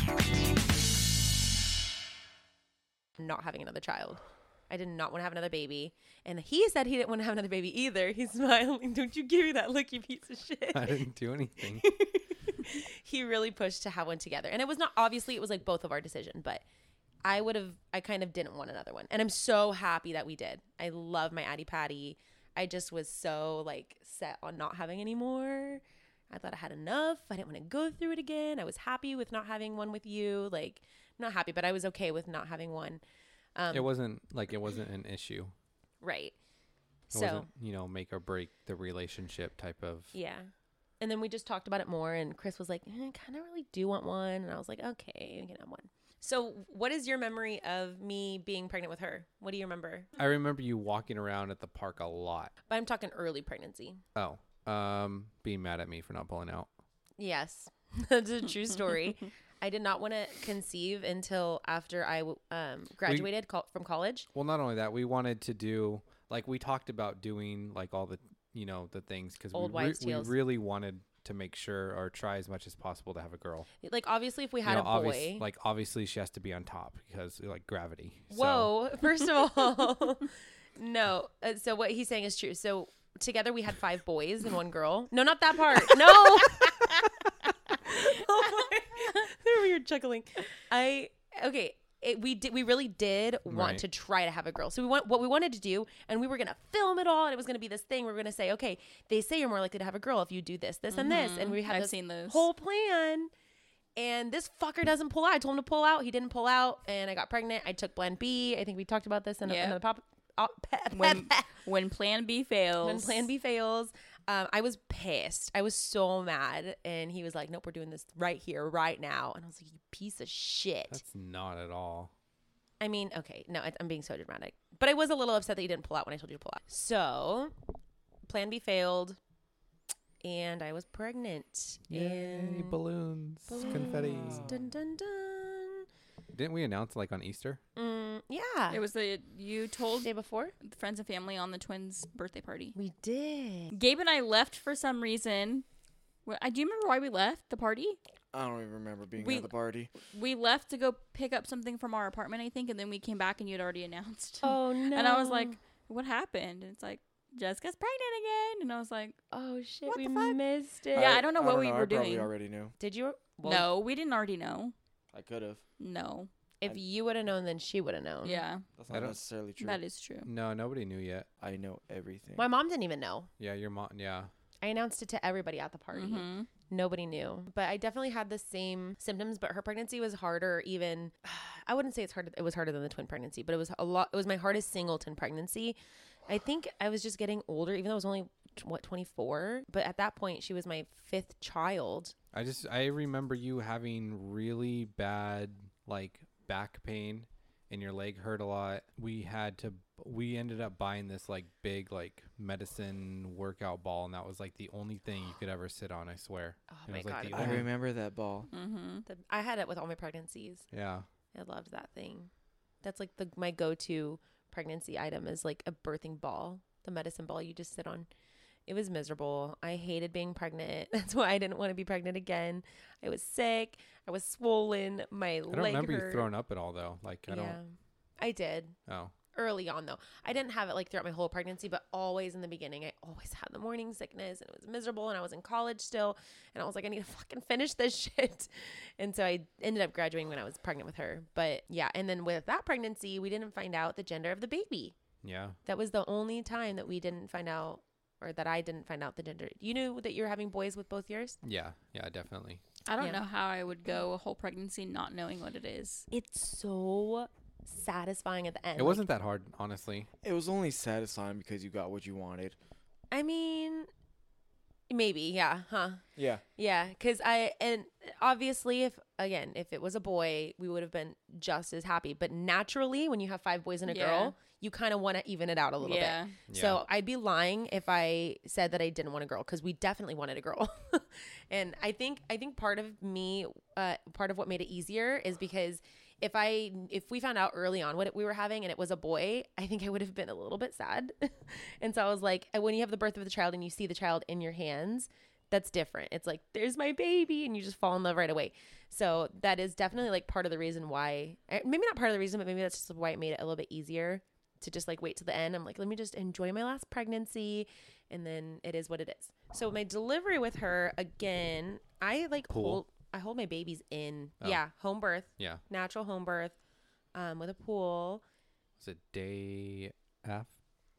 Not having another child. I did not want to have another baby. And he said he didn't want to have another baby either. He's smiling. Don't you give me that look, you piece of shit. I didn't do anything. he really pushed to have one together. And it was not obviously it was like both of our decision, but I would have I kind of didn't want another one. And I'm so happy that we did. I love my Addie Patty. I just was so like set on not having any more. I thought I had enough. I didn't want to go through it again. I was happy with not having one with you. Like not happy, but I was okay with not having one. Um, it wasn't like it wasn't an issue. right. It So wasn't, you know, make or break the relationship type of. Yeah. And then we just talked about it more, and Chris was like, eh, I kind of really do want one. And I was like, okay, you can have one. So, what is your memory of me being pregnant with her? What do you remember? I remember you walking around at the park a lot. But I'm talking early pregnancy. Oh, um, being mad at me for not pulling out. Yes, that's a true story. I did not want to conceive until after I um, graduated col- from college. Well, not only that, we wanted to do like we talked about doing like all the you know the things because we, re- we really wanted to make sure or try as much as possible to have a girl. Like, obviously, if we You had know, a boy. like obviously she has to be on top because like gravity. So- Whoa! First of all, no. Uh, so what he's saying is true. So together we had five boys and one girl. No, not that part. No. oh my! There we were chuckling. I okay. It, we did. We really did want Right. to try to have a girl. So we want what we wanted to do, and we were gonna film it all, and it was gonna be this thing. We were gonna say, okay, they say you're more likely to have a girl if you do this, this, and this, and we had I've this seen those. whole plan. And this fucker doesn't pull out. I told him to pull out. He didn't pull out, and I got pregnant. I took Plan B. I think we talked about this in Yeah. another pop. Uh, when when Plan B fails. when Plan B fails, um, I was pissed. I was so mad, and he was like, "Nope, we're doing this right here, right now." And I was like, "You piece of shit." That's not at all. I mean, okay, no, I'm being so dramatic, but I was a little upset that you didn't pull out when I told you to pull out. So, Plan B failed, and I was pregnant. Yay, and balloons, confetti. Dun dun dun. Didn't we announce like on Easter? Mm, yeah. It was the you told day before. friends and family on the twins' birthday party. We did. Gabe and I left for some reason. Wh- I do you remember why we left the party? I don't even remember being We- at the party. We left to go pick up something from our apartment, I think, and then we came back and you'd already announced. Oh no. And I was like, "What happened?" And it's like, "Jessica's pregnant again." And I was like, "Oh shit, What we the fuck? missed it." Yeah, I don't know what we I were probably doing. We already knew. Did you? Well, "No, we didn't already know." I could have. No. If you would have known, then she would have known. Yeah, That's I not don't- necessarily true. that is true. No, nobody knew yet. I know everything. My mom didn't even know. Yeah, your mom. Yeah, I announced it to everybody at the party. Mhm. Nobody knew. But I definitely had the same symptoms, but her pregnancy was harder even I wouldn't say it's harder it was harder than the twin pregnancy, but it was a lot it was my hardest singleton pregnancy. I think I was just getting older even though I was only t- what 24, but at that point she was my fifth child. I just I remember you having really bad like back pain and your leg hurt a lot. We had to we ended up buying this like big like medicine workout ball and that was like the only thing you could ever sit on, I swear. Oh It my was, like, god. the I only- remember that ball. Mm-hmm. The- I had it with all my pregnancies. Yeah. I loved that thing. That's like the my go-to pregnancy item is like a birthing ball, the medicine ball you just sit on. It was miserable. I hated being pregnant. That's why I didn't want to be pregnant again. I was sick. I was swollen. My I don't remember hurt. you throwing up at all though. Like I yeah, don't I did oh. early on though. I didn't have it like throughout my whole pregnancy, but always in the beginning, I always had the morning sickness and it was miserable. And I was in college still, and I was like, I need to fucking finish this shit. And so I ended up graduating when I was pregnant with her. But yeah, and then with that pregnancy, we didn't find out the gender of the baby. Yeah. That was the only time that we didn't find out, or that I didn't find out the gender. You knew that you were having boys with both yours. Yeah. Yeah, definitely. I don't Yeah. know how I would go a whole pregnancy not knowing what it is. It's so satisfying at the end. It wasn't that hard, honestly. It was only satisfying because you got what you wanted. I mean, maybe, yeah, huh? Yeah. Yeah, because I and obviously, if again, if it was a boy, we would have been just as happy. But naturally, when you have five boys and a Yeah. girl, you kind of want to even it out a little yeah. bit. So I'd be lying if I said that I didn't want a girl because we definitely wanted a girl. and I think I think part of me, uh, part of what made it easier is because if I if we found out early on what we were having and it was a boy, I think I would have been a little bit sad. and so I was like, when you have the birth of the child and you see the child in your hands, that's different. It's like there's my baby, and you just fall in love right away. So that is definitely like part of the reason why, eh, maybe not part of the reason, but maybe that's just why it made it a little bit easier to just like wait to the end. I'm like, let me just enjoy my last pregnancy, and then it is what it is. So my delivery with her again, I like Pool. hold I hold my babies in. Oh. Yeah, home birth, Yeah. natural home birth, um, with a pool. Was it day F?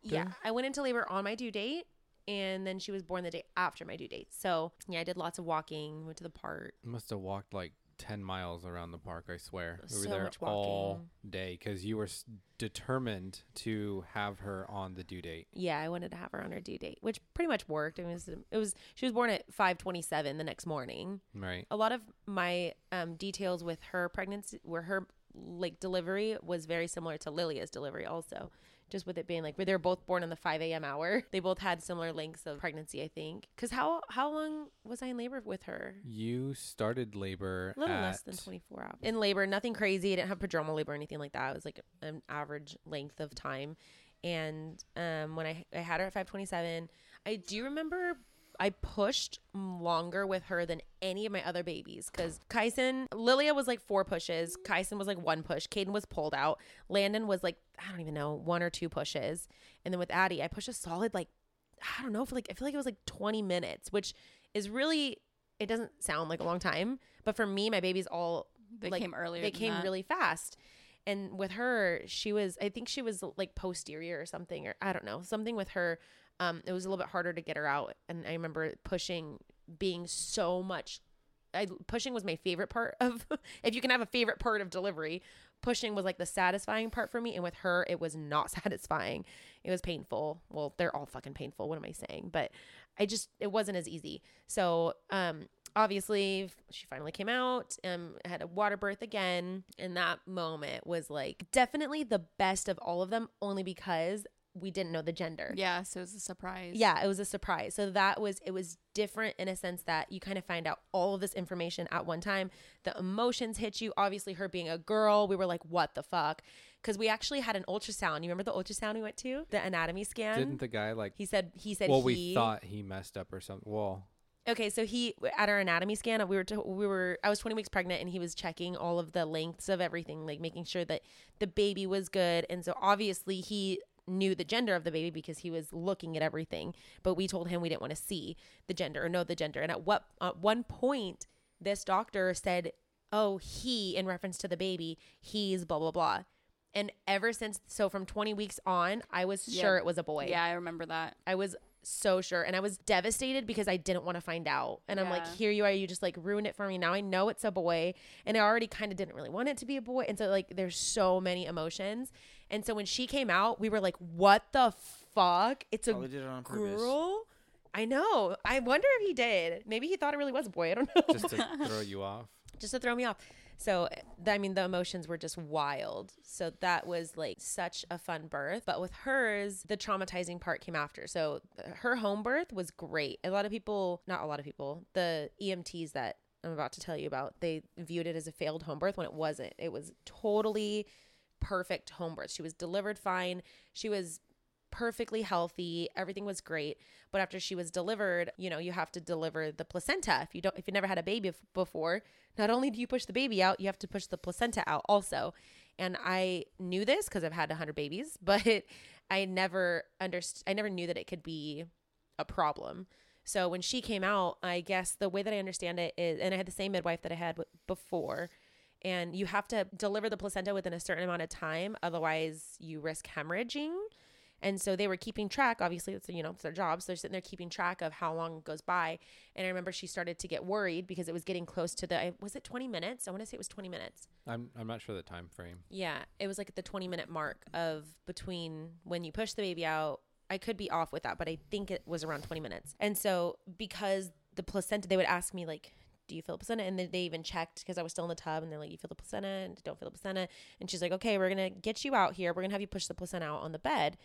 Yeah, I went into labor on my due date, and then she was born the day after my due date. So yeah, I did lots of walking. Went to the park. Must have walked like 10 miles around the park, I swear. We were So there all day because you were s- determined to have her on the due date. Yeah, I wanted to have her on her due date, which pretty much worked. It was it was she was born at five twenty seven the next morning. Right. A lot of my um, details with her pregnancy, where her like delivery was very similar to Lilia's delivery, also. Just with it being like they were both born in the five a.m. hour. They both had similar lengths of pregnancy, I think. Because how how long was I in labor with her? You started labor A little at less than 24 hours. In labor, nothing crazy. I didn't have prodromal labor or anything like that. It was like an average length of time. And um, when I, I had her at 527, I do remember I pushed longer with her than any of my other babies because Kyson, Lilia was like four pushes. Kyson was like one push. Caden was pulled out. Landon was like, I don't even know, one or two pushes. And then with Addie, I pushed a solid like, I don't know, for like, I feel like it was like 20 minutes, which is really, it doesn't sound like a long time. But for me, my babies all They like, came earlier They came that. really fast. And with her, she was, I think she was like posterior or something, or I don't know, something with her. Um, it was a little bit harder to get her out. And I remember pushing being so much. I pushing was my favorite part of. if you can have a favorite part of delivery, pushing was like the satisfying part for me. And with her, it was not satisfying. It was painful. Well, they're all fucking painful. What am I saying? But I just it wasn't as easy. So um obviously she finally came out and had a water birth again and that moment was like definitely the best of all of them only because we didn't know the gender. Yeah, so it was a surprise. yeah it was a surprise. So that was it was different in a sense that you kind of find out all of this information at one time. The emotions hit you obviously her being a girl we were like what the fuck? Because we actually had an ultrasound. You remember the ultrasound we went to? The anatomy scan? Didn't the guy like, he said he said well, he, we thought he messed up or something. Well, Okay, so he at our anatomy scan, we were to, we were I was 20 weeks pregnant and he was checking all of the lengths of everything, like making sure that the baby was good. And so obviously he knew the gender of the baby because he was looking at everything, but we told him we didn't want to see the gender or know the gender. And at what at one point this doctor said, "Oh, he in reference to the baby, he's blah blah blah." And ever since so from 20 weeks on, I was Yeah. sure it was a boy. Yeah, I remember that. I was so sure. And I was devastated because I didn't want to find out. And I'm like, here you are. You just like ruined it for me. Now I know it's a boy. And I already kind of didn't really want it to be a boy. And so, like, there's so many emotions. And so when she came out, we were like, what the fuck? It's a oh, Probably did it on purpose. girl? I know. I wonder if he did. Maybe he thought it really was a boy. I don't know. just to throw you off. just to throw me off. So, th- I mean, the emotions were just wild. So, that was like such a fun birth. But with hers, the traumatizing part came after. So, her home birth was great. A lot of people, not a lot of people, the EMTs that I'm about to tell you about, they viewed it as a failed home birth when it wasn't. It was totally perfect home birth. She was delivered fine. She was perfectly healthy. Everything was great. But after she was delivered you know you have to deliver the placenta. If you don't if you never had a baby before not only do you push the baby out you have to push the placenta out also. And i knew this because i've had 100 babies but i never underst- i never knew that it could be a problem. So when she came out i guess the way that i understand it is and i had the same midwife that i had before and you have to deliver the placenta within a certain amount of time otherwise you risk hemorrhaging and so they were keeping track. Obviously, it's you know it's their job, so they're sitting there keeping track of how long goes by. And I remember she started to get worried because it was getting close to the. Was it twenty minutes? I want to say it was twenty minutes. I'm I'm not sure the time frame. Yeah, it was like at the twenty minute mark of between when you push the baby out. I could be off with that, but I think it was around twenty minutes. And so because the placenta, they would ask me like. Do you feel the placenta? And then they even checked because I was still in the tub, and they're like, "You feel the placenta? And don't feel the placenta?" And she's like, "Okay, we're gonna get you out here. We're gonna have you push the placenta out on the bed."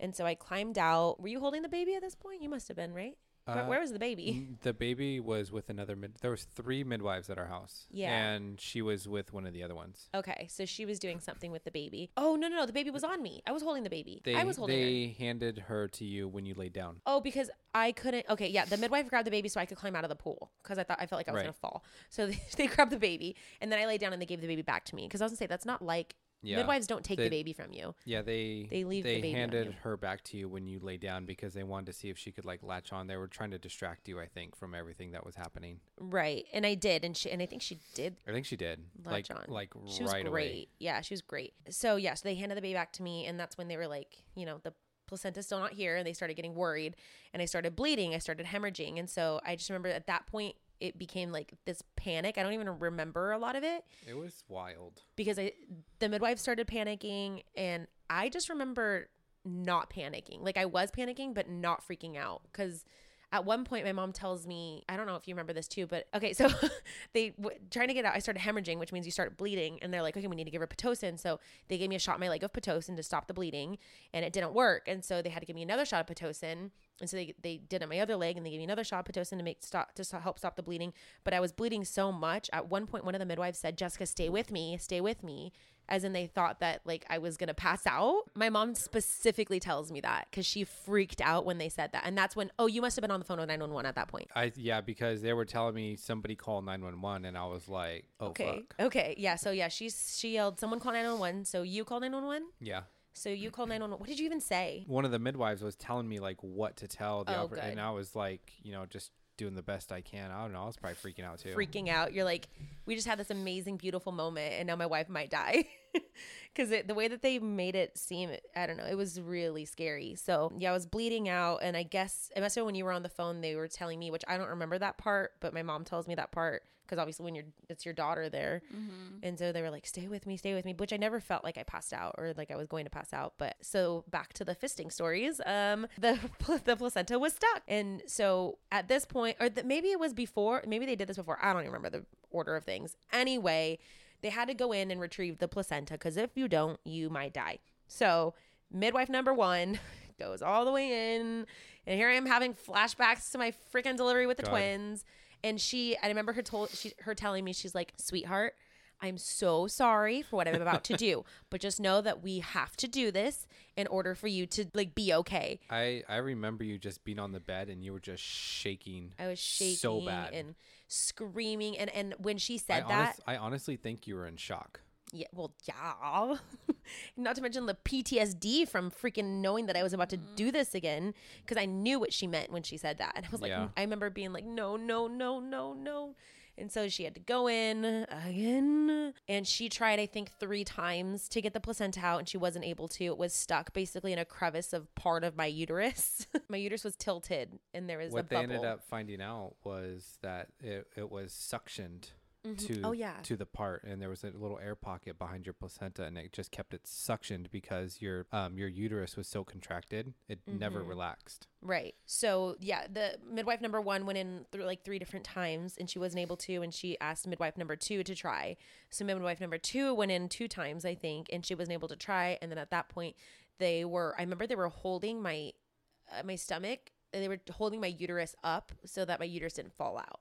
And so I climbed out. Were you holding the baby at this point? You must have been, right? Where, Uh, where was the baby? The baby was with another mid. There was three midwives at our house. Yeah. and she was with one of the other ones. Okay, so she was doing something with the baby. Oh no, no, no! The baby was on me. I was holding the baby. They I was holding her. they handed her to you when you laid down. Oh, because I couldn't. Okay, yeah, the midwife grabbed the baby so I could climb out of the pool because I thought I felt like I was Right. gonna fall. So they, they grabbed the baby and then I laid down and they gave the baby back to me because I was gonna say that's not like Yeah. Midwives don't take They- the baby from you. Yeah, they They leave the they baby on handed you. her back to you when you lay down because they wanted to see if she could like latch on. They were trying to distract you, I think, from everything that was happening. Right. And I did and she and I think she did I think she did. latch like on. like she was right great. away. Yeah, she was great. So yeah, so they handed the baby back to me, and that's when they were like, you know, the placenta's still not here, and they started getting worried, and I started bleeding, I started hemorrhaging, and so I just remember at that point it became like this panic. I don't even remember a lot of it It was wild. because I the midwife started panicking, and I just remember not panicking. Like I was panicking, but not freaking out because at one point my mom tells me i don't know if you remember this too but okay so they w- trying to get out i started hemorrhaging which means you start bleeding and they're like okay we need to give her pitocin so they gave me a shot in my leg of pitocin to stop the bleeding and it didn't work and so they had to give me another shot of pitocin and so they, they did it on my other leg and they gave me another shot of pitocin to make stop to help stop the bleeding but i was bleeding so much at one point one of the midwives said jessica stay with me stay with me as in they thought that like I was gonna pass out. My mom specifically tells me that because she freaked out when they said that, and that's when oh you must have been on the phone with nine one one at that point. I yeah, because they were telling me somebody called nine one one, and I was like, oh Okay, fuck. okay, yeah. So yeah, she's she yelled someone call nine one one. So you called nine one one. Yeah. So you one one. What did you even say? One of the midwives was telling me like what to tell the Oh, oper- and. I was like, you know, just doing the best I can. I don't know. I was probably freaking out too. freaking out. You're like, we just had this amazing, beautiful moment, and now my wife might die. Because the way that they made it seem, I don't know, it was really scary. So, yeah, I was bleeding out. And I guess it must have been when you were on the phone, they were telling me, which I don't remember that part, but my mom tells me that part. Because obviously, when you're, it's your daughter there. And so they were like, stay with me, stay with me, which I never felt like I passed out or like I was going to pass out. But so back to the fisting stories, um, the, the placenta was stuck. And so at this point, or the, maybe it was before, maybe they did this before. I don't even remember the order of things. Anyway, they had to go in and retrieve the placenta because if you don't, you might die. So midwife number one goes all the way in. And here I am having flashbacks to my freaking delivery with the God. twins. And she, I remember her told she her telling me, she's like, sweetheart, I'm so sorry for what I'm about to do, but just know that we have to do this in order for you to like be okay. I I remember you just being on the bed and you were just shaking. I was shaking so bad. and screaming, and and when she I, said that, I honestly think you were in shock. Yeah, well, yeah. Not to mention the PTSD from freaking knowing that I was about to do mm. this again because I knew what she meant when she said that. And I was like, Yeah. I remember being like, no, no, no, no, no. And so she had to go in again. And she tried, I think, three times to get the placenta out and she wasn't able to. It was stuck basically in a crevice of part of my uterus. my uterus was tilted and there was a What they ended up finding out was that it, it was suctioned to Oh, yeah. to the part and there was a little air pocket behind your placenta and it just kept it suctioned because your um your uterus was so contracted it never Mm-hmm. relaxed Right. So yeah, the midwife number one went in through like three different times, and she wasn't able to, and she asked midwife number two to try. So midwife number two went in two times, I think, and she wasn't able to try. And then at that point, they were. I remember they were holding my uh, my stomach. They were holding my uterus up so that my uterus didn't fall out.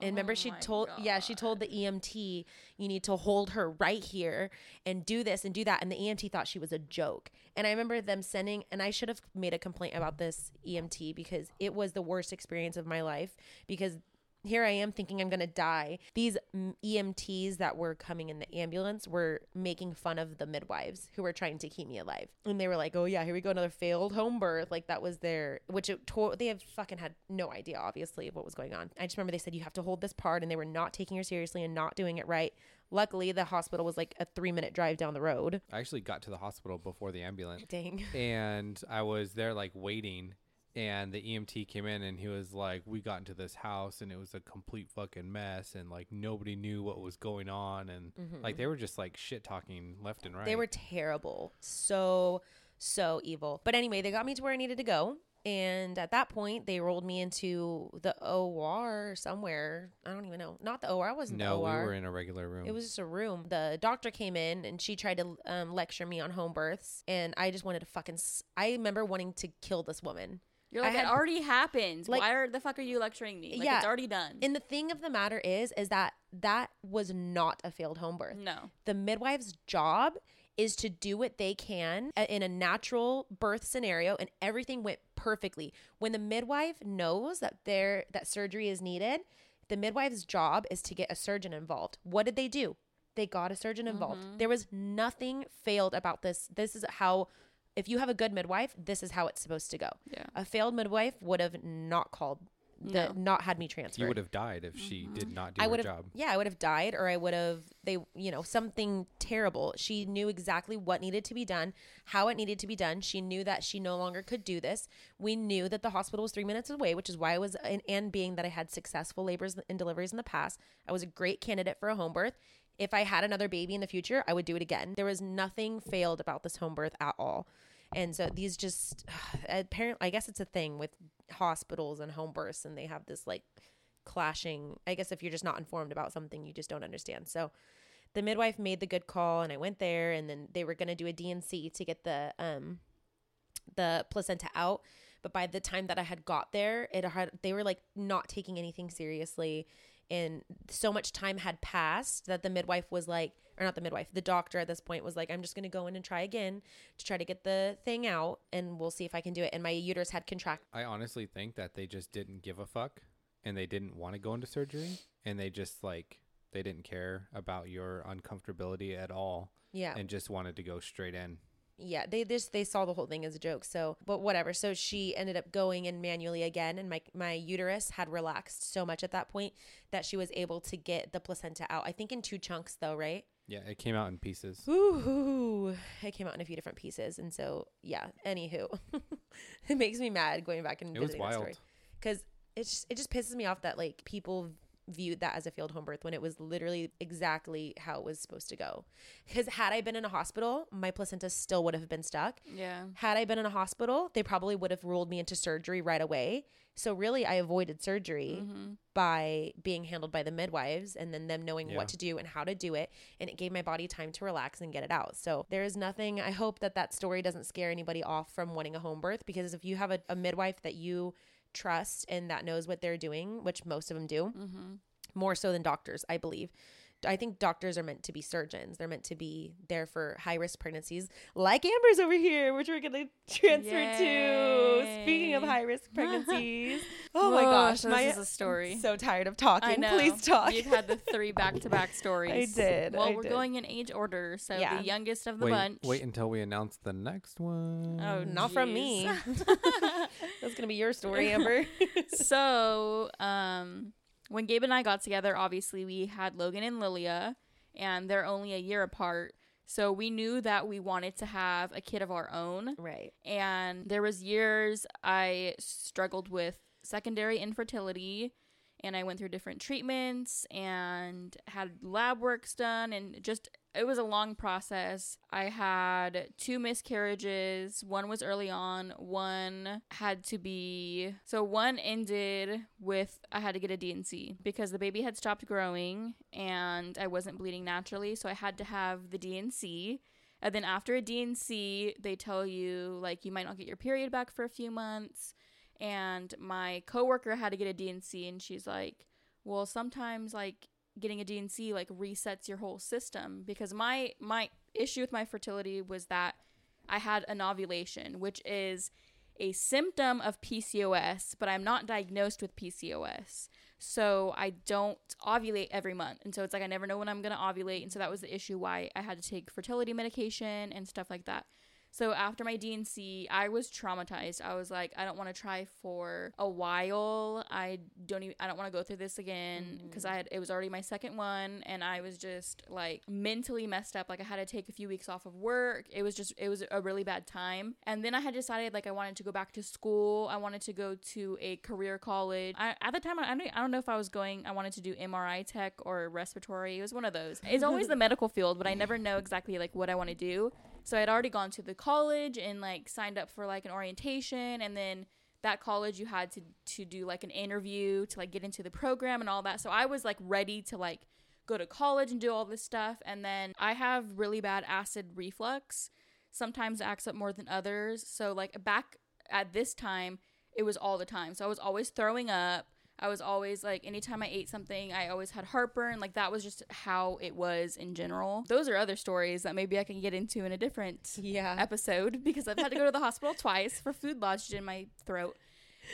And remember, she oh my told, yeah, she told the EMT, you need to hold her right here and do this and do that. And the EMT thought she was a joke. And I remember them sending, and I should have made a complaint about this EMT because it was the worst experience of my life because here I am thinking I'm going to die. These EMTs that were coming in the ambulance were making fun of the midwives who were trying to keep me alive. And they were like, oh, yeah, here we go, another failed home birth. Like that was their, which it to- they have fucking had no idea, obviously, of what was going on. I just remember they said, you have to hold this part, and they were not taking her seriously and not doing it right. Luckily, the hospital was like a three minute drive down the road. i actually got to the hospital before the ambulance Dang. and i was there like waiting and the EMT came in and he was like, "We got into this house and it was a complete fucking mess and like nobody knew what was going on and like they were just like shit talking left and right." Mm-hmm. They were terrible. So, so evil. But anyway, they got me to where I needed to go. And at that point, they rolled me into the OR somewhere. I don't even know. Not the OR. I wasn't no, the we were in a regular room. It was just a room. The doctor came in and she tried to um, lecture me on home births. And I just wanted to fucking. S- I remember wanting to kill this woman. You're like, had- it already happened. like- Why are the fuck are you lecturing me? Like, Yeah. it's already done. And the thing of the matter is, is that that was not a failed home birth. no. the midwife's job is to do what they can in a natural birth scenario and everything went perfectly when the midwife knows that there that surgery is needed the midwife's job is to get a surgeon involved what did they do They got a surgeon involved. Mm-hmm. There was nothing failed about this. This is how, if you have a good midwife, this is how it's supposed to go. Yeah. A failed midwife would have not called, the, No. not had me transferred. You would have died if she mm-hmm. did not do I her have, job. yeah, I would have died, or I would have they, you know, something terrible. She knew exactly what needed to be done, how it needed to be done. She knew that she no longer could do this. We knew that the hospital was three minutes away, which is why I was, and, and being that I had successful labors and deliveries in the past, I was a great candidate for a home birth. If I had another baby in the future, I would do it again. There was nothing failed about this home birth at all. And so these just apparently, I guess it's a thing with hospitals and home births, and they have this like clashing. I guess if you're just not informed about something, you just don't understand. So the midwife made the good call, and I went there, and then they were going to do a D&C to get the um the placenta out. But by the time that I had got there, it had they were like not taking anything seriously. And so much time had passed that the midwife was like, or not the midwife, the doctor at this point was like, I'm just going to go in and try again to try to get the thing out and we'll see if I can do it. And my uterus had contracted. I honestly think that they just didn't give a fuck and they didn't want to go into surgery and they just like they didn't care about your uncomfortability at all Yeah. and just wanted to go straight in. Yeah they just they saw the whole thing as a joke so but whatever. So she ended up going in manually again and my my uterus had relaxed so much at that point that she was able to get the placenta out i think in two chunks though right? Yeah, it came out in pieces. Ooh, it came out in a few different pieces and so yeah anywho. It makes me mad going back and It was visiting that story. wild. because it's just, it just pisses me off that like people viewed that as a failed home birth when it was literally exactly how it was supposed to go because had i been in a hospital my placenta still would have been stuck Yeah. had I been in a hospital, they probably would have ruled me into surgery right away. So really, I avoided surgery mm-hmm. by being handled by the midwives and then them knowing Yeah. what to do and how to do it. And it gave my body time to relax and get it out. So there is nothing. I hope that that story doesn't scare anybody off from wanting a home birth because if you have a, a midwife that you trust and that knows what they're doing, which most of them do, mm-hmm. more so than doctors, I believe. I think doctors are meant to be surgeons. They're meant to be there for high risk pregnancies, like Amber's over here, which we're gonna transfer to. Speaking of high risk pregnancies, oh my gosh, so my is a story. so tired of talking. I know. Please talk. You've had the three back-to-back stories. I did, Well, I we're did. going in age order, so Yeah. the youngest of the Wait, bunch. wait until we announce the next one. Oh, Not from me. That's gonna be your story, Amber. so, um, when Gabe and I got together, obviously we had Logan and Lilia, and they're only a year apart. So we knew that we wanted to have a kid of our own. right. and there was years I struggled with secondary infertility and I went through different treatments and had lab works done and just it was a long process. I had two miscarriages. One was early on, one had to be so one ended with I had to get a D&C because the baby had stopped growing and I wasn't bleeding naturally, so I had to have the D&C. And then after a D&C, they tell you like you might not get your period back for a few months. And my coworker had to get a D&C and she's like, "Well, sometimes like getting a D&C like resets your whole system because my my issue with my fertility was that I had anovulation, which is a symptom of PCOS, but I'm not diagnosed with PCOS. So I don't ovulate every month. And so it's like I never know when I'm going to ovulate. And so that was the issue why I had to take fertility medication and stuff like that. So after my D&C, I was traumatized. I was like, I don't want to try for a while. I don't even I don't want to go through this again because mm. I had it was already my second one and I was just like mentally messed up. Like I had to take a few weeks off of work. It was just it was a really bad time. And then I had decided like I wanted to go back to school. I wanted to go to a career college. I, at the time I, I don't, I don't know if I was going I wanted to do MRI tech or respiratory. It was one of those. It's always the medical field, but I never know exactly like what I want to do. So I had already gone to the college and like signed up for like an orientation and then that college you had to to do like an interview to like get into the program and all that. So I was like ready to like go to college and do all this stuff and then I have really bad acid reflux. Sometimes it acts up more than others. So like back at this time it was all the time. So I was always throwing up. I was always like, anytime I ate something, I always had heartburn. Like that was just how it was in general. Those are other stories that maybe I can get into in a different Yeah. episode because I've had to go to the hospital twice for food lodged in my throat.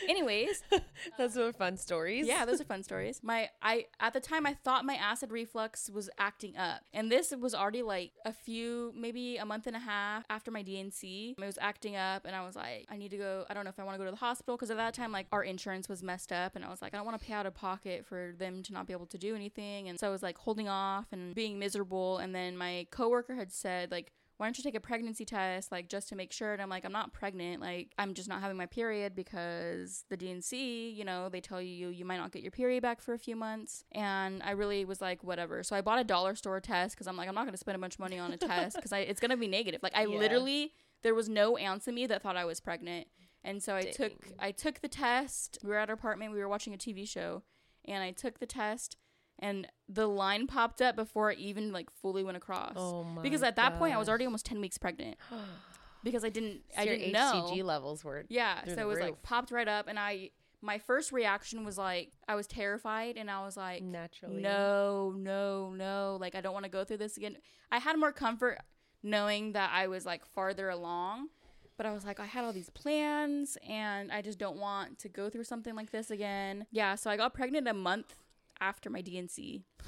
Anyways, Those were fun stories. yeah, those are fun stories. My I at the time I thought my acid reflux was acting up. And this was already like a few maybe a month and a half after my D&C. It was acting up and I was like I need to go I don't know if I want to go to the hospital because at that time like our insurance was messed up and I was like I don't want to pay out of pocket for them to not be able to do anything and so I was like holding off and being miserable and then my coworker had said like why don't you take a pregnancy test like just to make sure? And i'm like i'm not pregnant like i'm just not having my period because the D&C you know they tell you you might not get your period back for a few months. And i really was like whatever. So i bought a dollar store test because i'm like i'm not going to spend a bunch of money on a test because it's going to be negative. Like i Yeah. literally there was no ounce of me that thought i was pregnant. And so i took i took the test. We were at our apartment we were watching a tv show and i took the test and the line popped up before it even like fully went across Oh my because at that point I was already almost 10 weeks pregnant because I didn't I didn't HCG know. levels were. Yeah, so it was like popped right up and I my first reaction was like I was terrified and I was like Naturally. no, no, no, like I don't want to go through this again. I had more comfort knowing that I was like farther along. But I was like, I had all these plans and I just don't want to go through something like this again. Yeah, so I got pregnant a month after my D&C.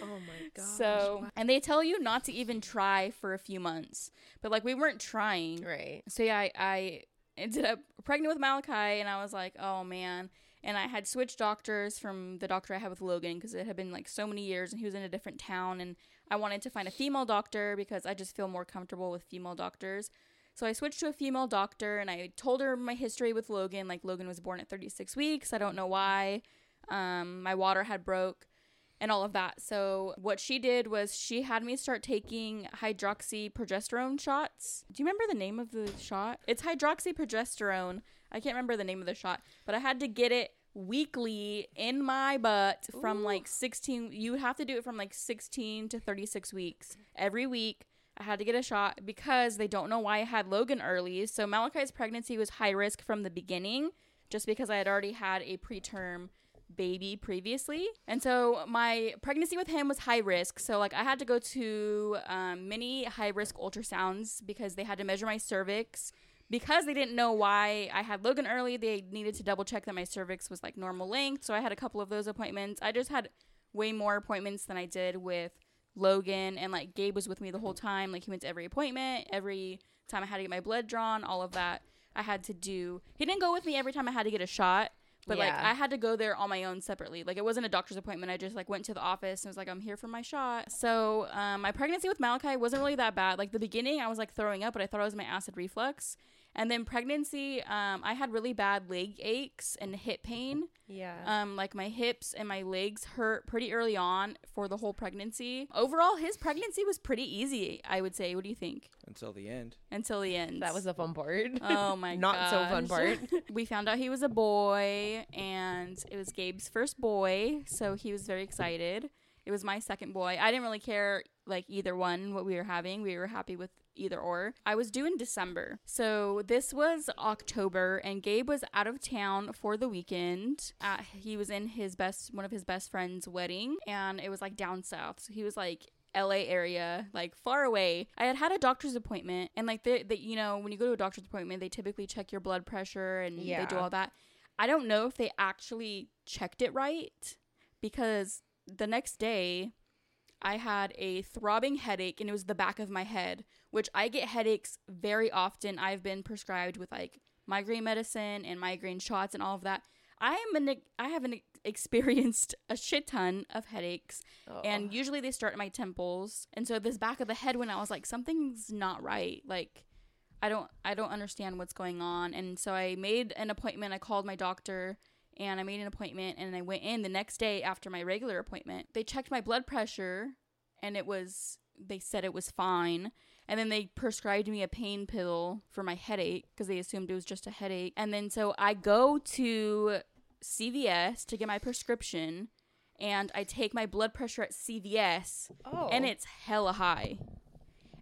Oh my god. So, and they tell you not to even try for a few months, but like we weren't trying. right. So yeah, I, I ended up pregnant with Malachi, and I was like, oh man. And I had switched doctors from the doctor I had with Logan because it had been like so many years, and he was in a different town, and I wanted to find a female doctor because I just feel more comfortable with female doctors. So I switched to a female doctor, and I told her my history with Logan. Like Logan was born at 36 weeks. I don't know why. Um, my water had broke and all of that. So what she did was she had me start taking hydroxyprogesterone shots. Do you remember the name of the shot? It's hydroxyprogesterone. I can't remember the name of the shot, but I had to get it weekly in my butt from like 16 you have to do it from like 16 to 36 weeks every week I had to get a shot because they don't know why I had Logan early. So Malachi's pregnancy was high risk from the beginning just because I had already had a preterm baby previously. And so my pregnancy with him was high risk. So like I had to go to um, many high risk ultrasounds because they had to measure my cervix. Because they didn't know why I had Logan early, they needed to double check that my cervix was like normal length. So I had a couple of those appointments. I just had way more appointments than I did with Logan and like Gabe was with me the whole time. Like he went to every appointment, every time I had to get my blood drawn, all of that I had to do. He didn't go with me every time I had to get a shot, but like I had to go there on my own separately. Like it wasn't a doctor's appointment. I just like went to the office and was like, I'm here for my shot. So um, my pregnancy with Malachi wasn't really that bad. Like the beginning, I was like throwing up, but I thought it was my acid reflux. And then pregnancy, um, I had really bad leg aches and hip pain. Yeah. Um, like my hips and my legs hurt pretty early on for the whole pregnancy. Overall, his pregnancy was pretty easy, I would say. What do you think? Until the end. Until the end. that was the fun part. Oh my god. Not so fun part. we found out he was a boy and it was Gabe's first boy, so he was very excited. It was my second boy. I didn't really care like either one what we were having. We were happy with either or. I was due in December. So this was October and Gabe was out of town for the weekend. Uh, he was in his best one of his best friend's wedding and it was like down south. So he was like LA area, like far away. I had had a doctor's appointment, and like the, you know, when you go to a doctor's appointment, they typically check your blood pressure and they do all that. I don't know if they actually checked it right because the next day I had a throbbing headache and it was the back of my head, which I get headaches very often. I've been prescribed with like migraine medicine and migraine shots and all of that. I am an I haven't experienced a shit ton of headaches oh. and usually they start at my temples. And so this back of the head when I was like something's not right. Like I don't I don't understand what's going on. And so I made an appointment. I called my doctor and I made an appointment and I went in the next day after my regular appointment. They checked my blood pressure and it was they said it was fine. And then they prescribed me a pain pill for my headache because they assumed it was just a headache. And then so I go to CVS to get my prescription and I take my blood pressure at CVS oh. and it's hella high.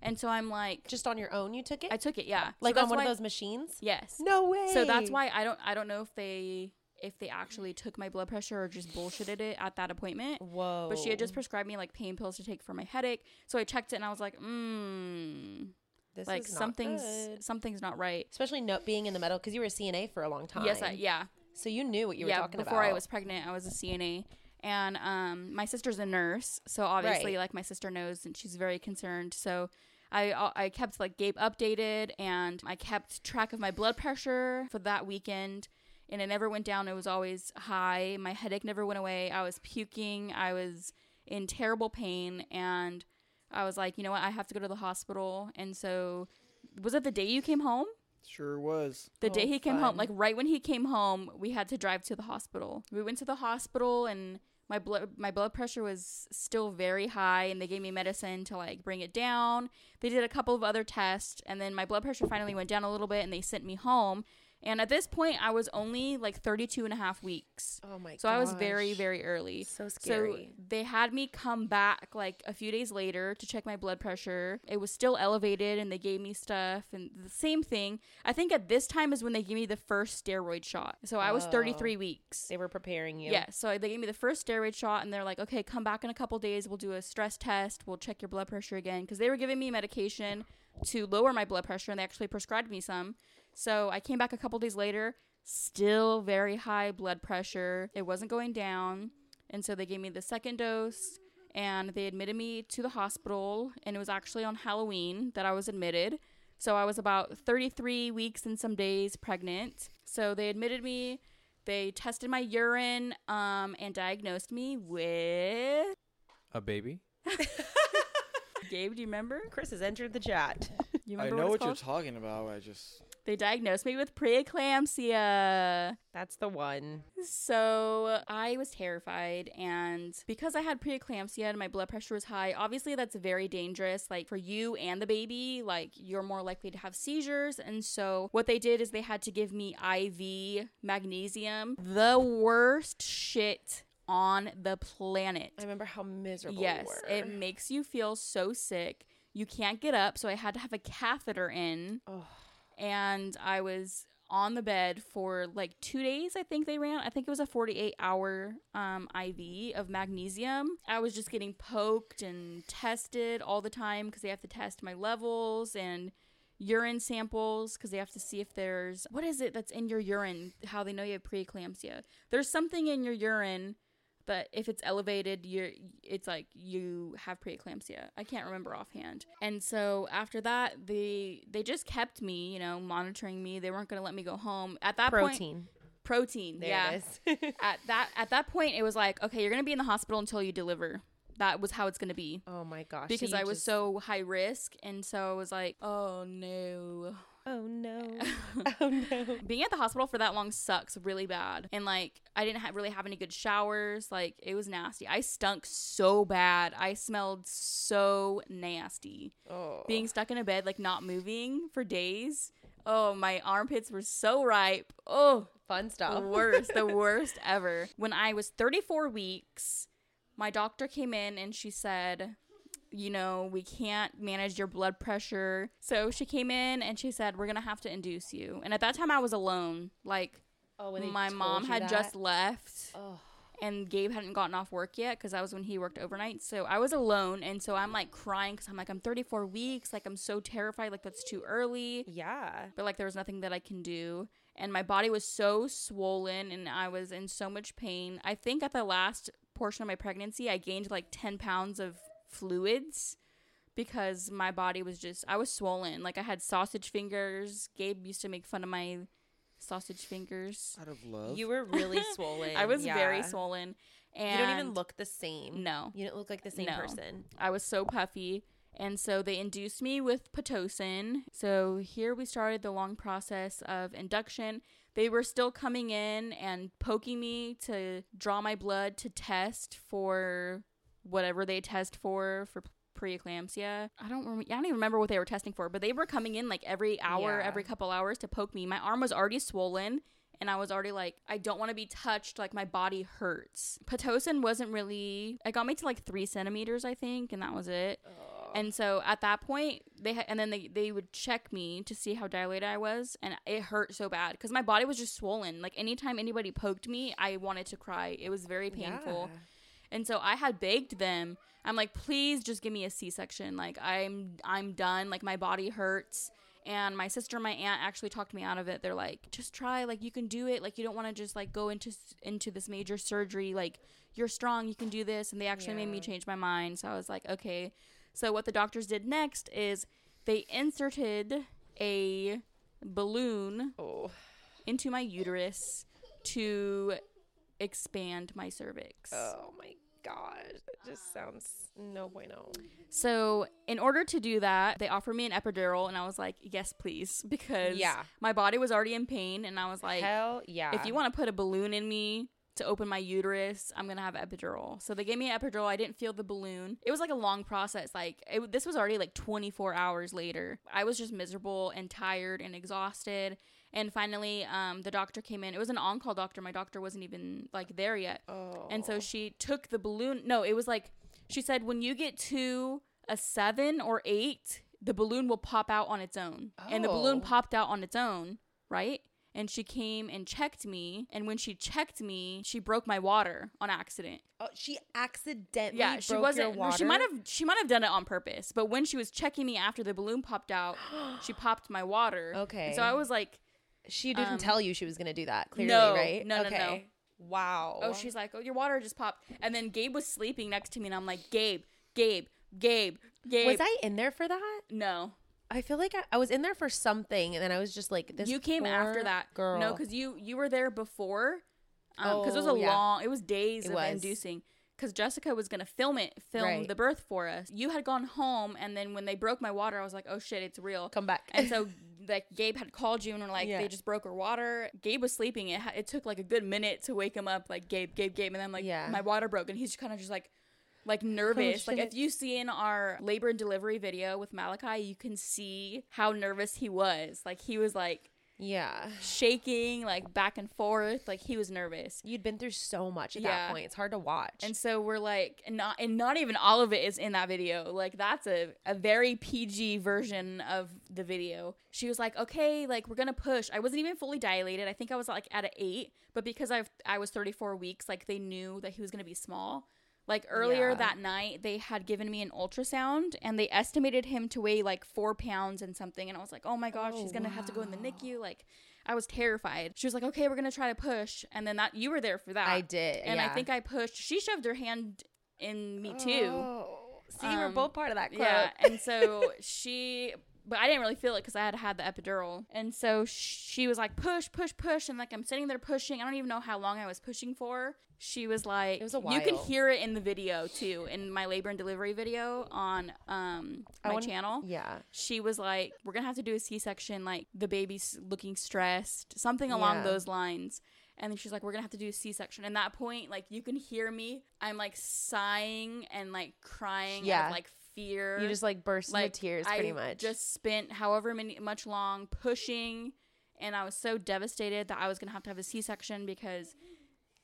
And so I'm like just on your own you took it? I took it, yeah. So like on one of those machines? Yes. No way. So that's why I don't I don't know if they if they actually took my blood pressure or just bullshitted it at that appointment. Whoa. But she had just prescribed me like pain pills to take for my headache. So I checked it and I was like, mmm, This like is not something's good. something's not right. especially no, being in the medical because you were a CNA for a long time. Yes, I, yeah. So you knew what you were talking before about. Before I was pregnant, I was a CNA, and um, my sister's a nurse, so obviously, Right. like my sister knows, and she's very concerned. So, I uh, I kept like Gabe updated, and I kept track of my blood pressure for that weekend, and it never went down. It was always high. My headache never went away. I was puking. I was in terrible pain, and I was like, you know what, I have to go to the hospital. And so, was it the day you came home? Sure was. The Oh, day he came home, like right when he came home, we had to drive to the hospital. We went to the hospital and my blood my blood pressure was still very high and they gave me medicine to like bring it down. They did a couple of other tests and then my blood pressure finally went down a little bit and they sent me home. And at this point I was only like 32 and a half weeks. Oh my god. So I was very very early. So scary. So they had me come back like a few days later to check my blood pressure. It was still elevated and they gave me stuff and the same thing. I think at this time is when they gave me the first steroid shot. So I was Oh. 33 weeks. They were preparing you. Yeah, so they gave me the first steroid shot and they're like, "Okay, come back in a couple days. We'll do a stress test. We'll check your blood pressure again because they were giving me medication to lower my blood pressure and they actually prescribed me some." So I came back a couple days later, still very high blood pressure. It wasn't going down. And so they gave me the second dose and they admitted me to the hospital and it was actually on Halloween that I was admitted. So I was about 33 weeks and some days pregnant. So they admitted me, they tested my urine um and diagnosed me with A baby? Gabe, do you remember? Chris has entered the chat. You remember I remember know what, what you're talking about. I just They diagnosed me with preeclampsia. That's the one. So I was terrified, and because I had preeclampsia and my blood pressure was high, obviously that's very dangerous. Like for you and the baby, like you're more likely to have seizures. And so what they did is they had to give me IV magnesium, the worst shit on the planet. I remember how miserable Yes, it makes you feel so sick. You can't get up, so I had to have a catheter in. Oh. And I was on the bed for like two days, I think they ran. I think it was a 48 hour um, IV of magnesium. I was just getting poked and tested all the time because they have to test my levels and urine samples because they have to see if there's what is it that's in your urine, how they know you have preeclampsia. There's something in your urine but if it's elevated you're it's like you have preeclampsia. I can't remember offhand. And so after that they they just kept me you know monitoring me. They weren't going to let me go home. At that point Protein. protein There yeah. it is. at that at that point it was like okay you're going to be in the hospital until you deliver. That was how it's going to be. Oh my gosh. because i was just- so high risk and so i was like oh no Oh no. oh no. being at the hospital for that long sucks really bad. And like i didn't ha- really have any good showers. Like it was nasty. I stunk so bad. I smelled so nasty. Oh. being stuck in a bed like not moving for days. Oh my armpits were so ripe. Oh. Fun the stuff. worst the worst ever. When i was 34 weeks my doctor came in and she said you know, we can't manage your blood pressure. So she came in and she said, We're going to have to induce you. And at that time, I was alone. Like, Oh, my mom had that? just left. Oh. And Gabe hadn't gotten off work yet because that was when he worked overnight. So I was alone. And so I'm like crying because I'm like, I'm 34 weeks. Like, I'm so terrified. Like, that's too early Yeah. but like there was nothing that I can do. And my body was so swollen and I was in so much pain. I think at the last portion of my pregnancy, I gained like 10 pounds of fluids because my body was just, I was swollen. Like I had sausage fingers. Gabe used to make fun of my sausage fingers. out of love. You were really swollen. I was very yeah. swollen. You don't even look the same. No. You don't look like the same No. person. I was so puffy. And so they induced me with Pitocin. So here we started the long process of induction. They were still coming in and poking me to draw my blood to test for whatever they test for for preeclampsia. I don't rem- I don't even remember what they were testing for, but they were coming in like every hour, Yeah. every couple hours to poke me. My arm was already swollen and I was already like, I don't want to be touched. Like my body hurts. Pitocin wasn't really. It got me to like three centimeters, I think, and that was it. And so at that point, they ha- and then they they would check me to see how dilated I was, and it hurt so bad because my body was just swollen. Like anytime anybody poked me, I wanted to cry. It was very painful. Yeah. And so I had begged them I'm like, please just give me a C-section. Like I'm I'm done. Like my body hurts. And my sister and my aunt actually talked me out of it. They're like, just try. Like you can do it. Like you don't want to just like go into into this major surgery. Like you're strong. You can do this. And they actually made me change my mind. So I was like, okay. So what the doctors did next is they inserted a balloon Oh. into my uterus to expand my cervix. Oh my gosh. That just ah. sounds no bueno. So, in order to do that, they offered me an epidural, and I was like, yes, please, because Yeah. my body was already in pain, and I was like, Hell yeah. if you want to put a balloon in me to open my uterus, I'm gonna have epidural. So they gave me an epidural. I didn't feel the balloon. It was like a long process. Like it, this was already like 24 hours later. I was just miserable and tired and exhausted. And finally, um, the doctor came in. It was an on-call doctor. My doctor wasn't even like there yet. Oh. And so she took the balloon. No, it was like she said when you get to a seven or eight, the balloon will pop out on its own. Oh. And the balloon Oh. popped out on its own, right? And she came and checked me. And when she checked me, she broke my water on accident. Oh, she accidentally Yeah, she wasn't. your no, water. She might have. She might have done it on purpose. But when she was checking me after the balloon popped out, she popped my water. Okay. And so I was like, She didn't um, tell you she was gonna do that. Clearly, no, right? no, no, okay. no. Wow. Oh, she's like, oh, your water just popped. And then Gabe was sleeping next to me, and I'm like, Gabe, Gabe, Gabe, Gabe. Was I in there for that? No, I feel like I, I was in there for something, and then I was just like, "This." you came after that, girl. No, because you you were there before. Um, because it was Oh, a yeah. long. It was days It of was. inducing. Because Jessica was gonna film it, film Right. the birth for us. You had gone home, and then when they broke my water, I was like, oh shit, it's real. come back. And so, like, Gabe had called you and were like, Yeah. they just broke her water. Gabe was sleeping. It, it took like a good minute to wake him up, like, Gabe, Gabe, Gabe. And I'm like, Yeah. my water broke. And he's kind of just like, like nervous. like, if you see in our labor and delivery video with Malachi, you can see how nervous he was. Like, he was like yeah, shaking, like back and forth. Like, he was nervous. you'd been through so much at Yeah. that point. It's hard to watch. And so we're like, and not and not even all of it is in that video. Like that's a, a very PG version of the video. She was like, okay, like we're gonna push. I wasn't even fully dilated. I think I was like at an eight, but because I I was 34 weeks, like they knew that he was gonna be small. Like earlier Yeah. that night, they had given me an ultrasound and they estimated him to weigh like four pounds and something. And I was like, oh my gosh, he's Oh, gonna have to go in the NICU. Like, I was terrified. She was like, okay, we're gonna try to push. And then that you were there for that. I did, And I think I pushed. She shoved her hand in me too. Oh. See, we're Um, both part of that club. Yeah, and so she, but I didn't really feel it because I had had the epidural, and so she was like, "Push, push, push," and like I'm sitting there pushing. I don't even know how long I was pushing for. She was like, It was a You can hear it in the video too, in my labor and delivery video on um my wanna- channel. Yeah. She was like, "We're gonna have to do a C-section. Like the baby's looking stressed, something along Yeah. those lines." And then she's like, "We're gonna have to do a C-section." And that point, like you can hear me. I'm like sighing and like crying. Yeah. of, like fear. You just like burst like into tears, pretty I much. Just spent however many much long pushing, and I was so devastated that I was gonna have to have a C-section because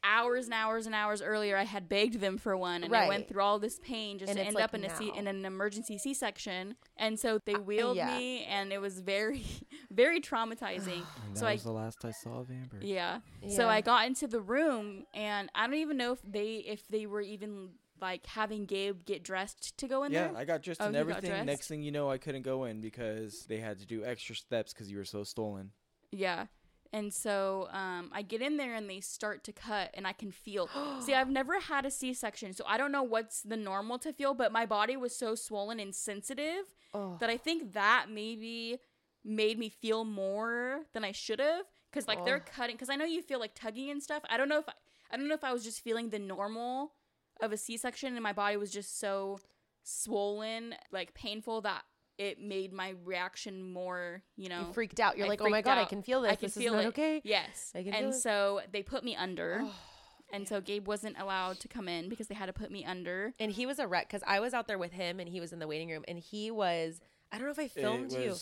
hours and hours and hours earlier I had begged them for one, and I went through all this pain just And to end like up in a C- now. in an emergency C-section, and so they uh, wheeled yeah. me, and it was very very traumatizing. And so that I was the last I saw of Amber. yeah. So I got into the room and I don't even know if they if they were even like having Gabe get dressed to go in there. Yeah, there. I got dressed Oh, and everything. Next thing you know, I couldn't go in because they had to do extra steps because you were so stolen. Yeah. And so um, I get in there and they start to cut, and I can feel. See, I've never had a C section, so I don't know what's the normal to feel, but my body was so swollen and sensitive Oh. that I think that maybe made me feel more than I should have. Because like they're cutting, because I know you feel like tugging and stuff. I don't know if I, I don't know if I was just feeling the normal of a C section, and my body was just so swollen, like painful that it made my reaction more, you know, you freaked out. You're I like, oh my freaked god, I can feel this. I can this feel is not it. okay. Yes. I can feel and it. so they put me under. Oh, and so Gabe wasn't allowed to come in because they had to put me under. And he was a wreck because I was out there with him and he was in the waiting room and he was. I don't know if I filmed it you.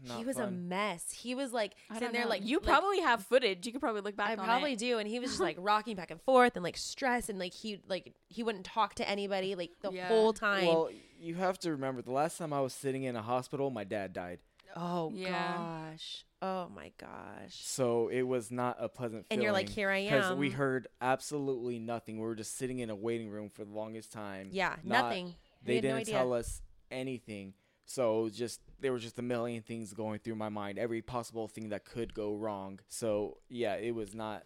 Was not He was a mess. He was like I sitting there know. like you like, probably have footage. You could probably look back I on probably it. do. And he was just like rocking back and forth and like stress and like he like he wouldn't talk to anybody like the Yeah. whole time. Well, you have to remember the last time I was sitting in a hospital, my dad died. Oh Yeah. gosh. Oh my gosh. So it was not a pleasant feeling. And you're like, here I Because we heard absolutely nothing. We were just sitting in a waiting room for the longest time. Yeah, Not- nothing. They didn't idea. tell us anything. So just there were just a million things going through my mind, every possible thing that could go wrong. So yeah, it was not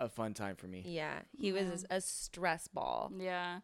a fun time for me. Yeah, he was a stress ball. Yeah.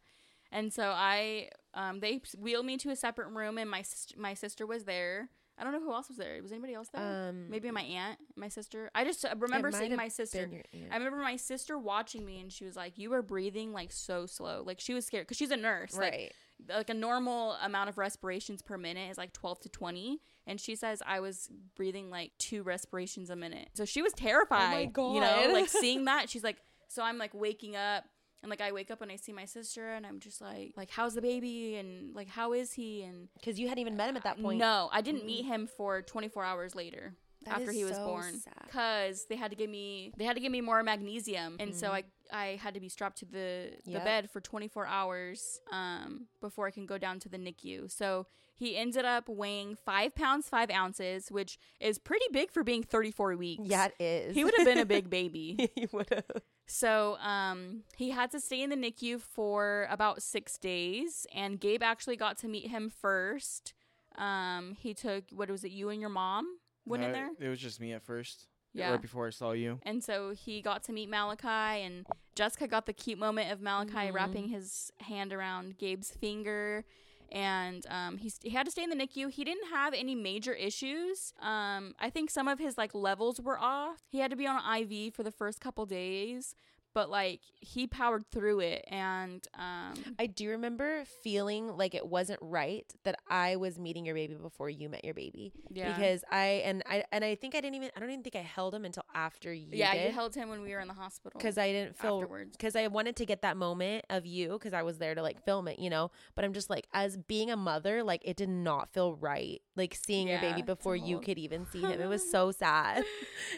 And so I, um, they wheeled me to a separate room, and my my sister was there. I don't know who else was there. Was anybody else there? Um, Maybe my aunt, my sister. I just uh, remember seeing my sister. been your aunt. I remember my sister watching me, and she was like, "You were breathing like so slow. Like she was scared because she's a nurse. Right. like a normal amount of respirations per minute is like 12 to 20 and she says i was breathing like two respirations a minute. So she was oh terrified you know like seeing that. She's like so i'm like waking up and like i wake up and i see my sister and i'm just like like how's the baby? And like how is he? And Because you hadn't even met him at that point. no i didn't meet him for 24 hours later That after he was so born because they had to give me they had to give me more magnesium and so i i had to be strapped to the the bed for 24 hours um before i can go down to the nicu so he ended up weighing five pounds five ounces which is pretty big for being 34 weeks Yeah, it is. he would have been a big baby he would have. so um, he had to stay in the NICU for about six days, and Gabe actually got to meet him first. Um, he took what was it? You and your mom went in Uh, there, It was just me at first. Yeah. Right before I saw you. and so he got to meet Malachi, and Jessica got the cute moment of Malachi wrapping his hand around Gabe's finger. And um, he, st- he had to stay in the NICU. He didn't have any major issues. Um, I think some of his like levels were off. He had to be on an IV for the first couple days, but like he powered through it. And um, I do remember feeling like it wasn't right that I was meeting your baby before you met your baby. Yeah. Because I and I and I think I didn't even I don't even think I held him until after you yeah, did. you held him when we were in the hospital. because I didn't feel afterwards. because I wanted to get that moment of you because I was there to like film it, you know. But I'm just like, as being a mother, like it did not feel right, like seeing your baby before you could even see him. It was so sad.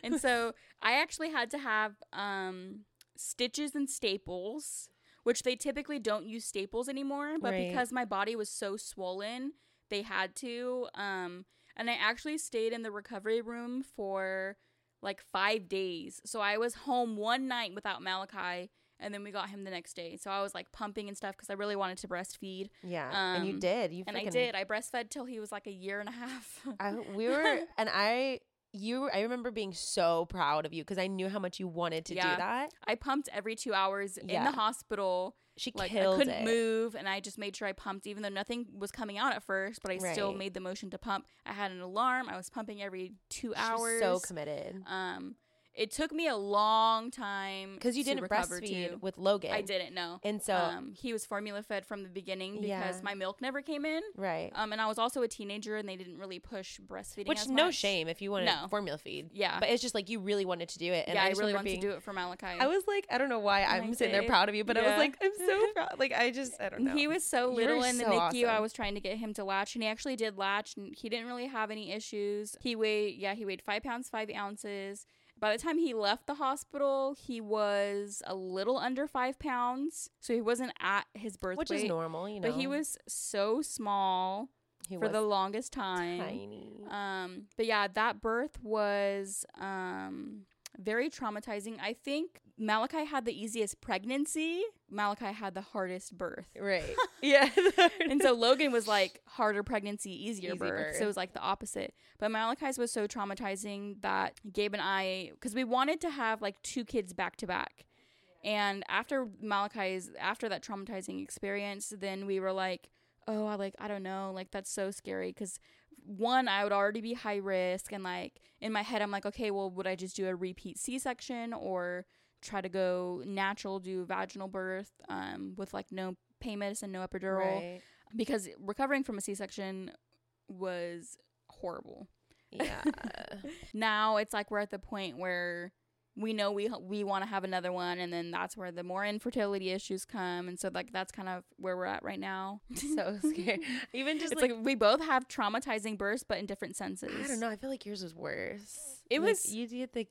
and so I actually had to have um, stitches and staples, which they typically don't use staples anymore. But Right. because my body was so swollen, they had to. Um, and I actually stayed in the recovery room for like five days. So I was home one night without Malachi. And then we got him the next day. So I was like pumping and stuff because I really wanted to breastfeed. Yeah, and you Um, did. You And I did. I breastfed till he was like a year and a half. I, we were, and I, you, I remember being so proud of you because I knew how much you wanted to Yeah. do that. I pumped every two hours in the hospital. She like killed I couldn't it. move, and I just made sure I pumped, even though nothing was coming out at first. But I still made the motion to pump. I had an alarm. I was pumping every two hours. so committed Um, it took me a long time because you didn't breastfeed too. with Logan. I didn't know, and so um, he was formula fed from the beginning because Yeah. my milk never came in. right, Um, and I was also a teenager, and they didn't really push breastfeeding. which no much. shame if you wanted No. to formula feed. Yeah, but it's just like you really wanted to do it. And yeah, I, I, really wanted being, to do it for Malachi. I was like, I don't know why I I'm sitting there proud of you, but I was like, I'm so proud. Like I just, I don't know. He was so little in the so NICU. I was trying to get him to latch, and he actually did latch, and he didn't really have any issues. He weighed, yeah, he weighed five pounds five ounces. By the time he left the hospital, he was a little under five pounds, so he wasn't at his birth which weight. is normal, you know. But he was so small he for the longest time. tiny. Um, but yeah, that birth was um very traumatizing. I think Malachi had the easiest pregnancy. Malachi had the hardest birth. right. yeah. and so Logan was like harder pregnancy, easier Easy birth. So it was like the opposite. But Malachi's was so traumatizing that Gabe and I, because we wanted to have like two kids back to back. And after Malachi's, after that traumatizing experience, then we were like, oh, I like, I don't know, like that's so scary. Because one, I would already be high risk. And like in my head, I'm like, okay, well, would I just do a repeat C section or try to go natural, do vaginal birth um, with like no pain medicine, no epidural? right. because recovering from a C-section was horrible. Yeah. Now it's like we're at the point where we know we we want to have another one, and then that's where the more infertility issues come, and so like that's kind of where we're at right now. so scary. Even just it's like, like, we both have traumatizing births, but in different senses. I don't know. I feel like yours was worse. It Like, was you did the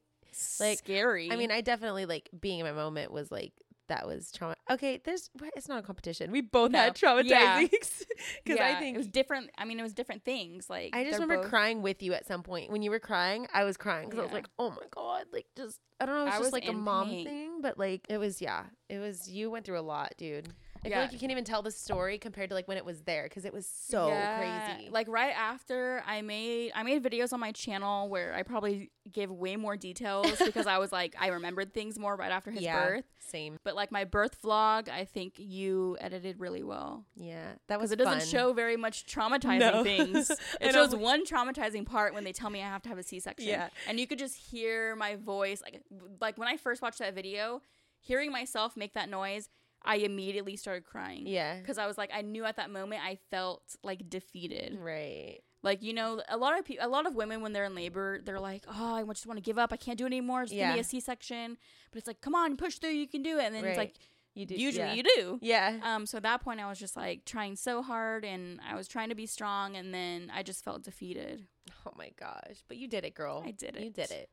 like scary. I mean, I definitely like being in my moment was like that was trauma. Okay, there's it's not a competition. We both No. had traumatizing Yeah. because yeah, I think it was different. I mean, it was different things. Like I just remember both- crying with you at some point. When you were crying, I was crying because I was like, "Oh my god!" Like, just I don't know. It was I just was like a mom pain. thing, but like it was. Yeah, it was. You went through a lot, dude. I feel like you can't even tell the story compared to like when it was there because it was so Yeah, crazy. Like right after I made I made videos on my channel where I probably gave way more details because I was like I remembered things more right after his yeah, birth. same. But like my birth vlog, I think you edited really well. Yeah, that was it doesn't fun. show very much traumatizing No. things. It shows one traumatizing part when they tell me I have to have a C-section. Yeah. And you could just hear my voice like like when I first watched that video, hearing myself make that noise, I immediately started crying. Yeah. Because I was like, I knew at that moment I felt like defeated. Right. Like you know, a lot of people, a lot of women when they're in labor, they're like, "Oh, I just want to give up. I can't do it anymore. Just give Yeah. me a C-section." But it's like, "Come on, push through. You can do it." And then Right. it's like, You do. usually yeah. you do. Yeah. Um, so at that point, I was just like trying so hard, and I was trying to be strong, and then I just felt defeated. Oh my gosh. But you did it, girl. I did it. You did it.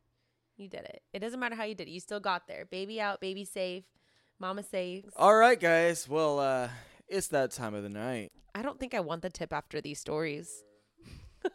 You did it. It doesn't matter how you did it. You still got there. Baby out, baby safe, mama safe. All right, guys. Well, uh, it's that time of the night. I don't think I want the tip after these stories.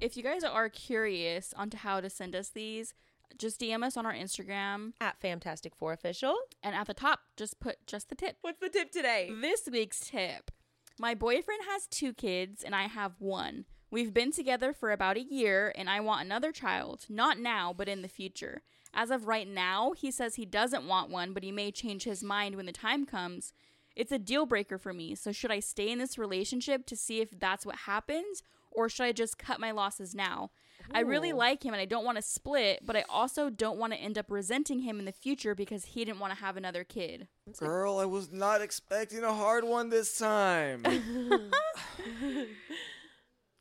If you guys are curious onto how to send us these, just DM us on our Instagram, At FAMtastic4 Official. and at the top, just put just the tip. What's the tip today? This week's tip. My boyfriend has two kids and I have one. We've been together for about a year and I want another child. Not now, but in the future. As of right now, he says he doesn't want one, but he may change his mind when the time comes. It's a deal breaker for me. So, should I stay in this relationship to see if that's what happens, or should I just cut my losses now? I really like him and I don't want to split, but I also don't want to end up resenting him in the future because he didn't want to have another kid. Girl, I was not expecting a hard one this time.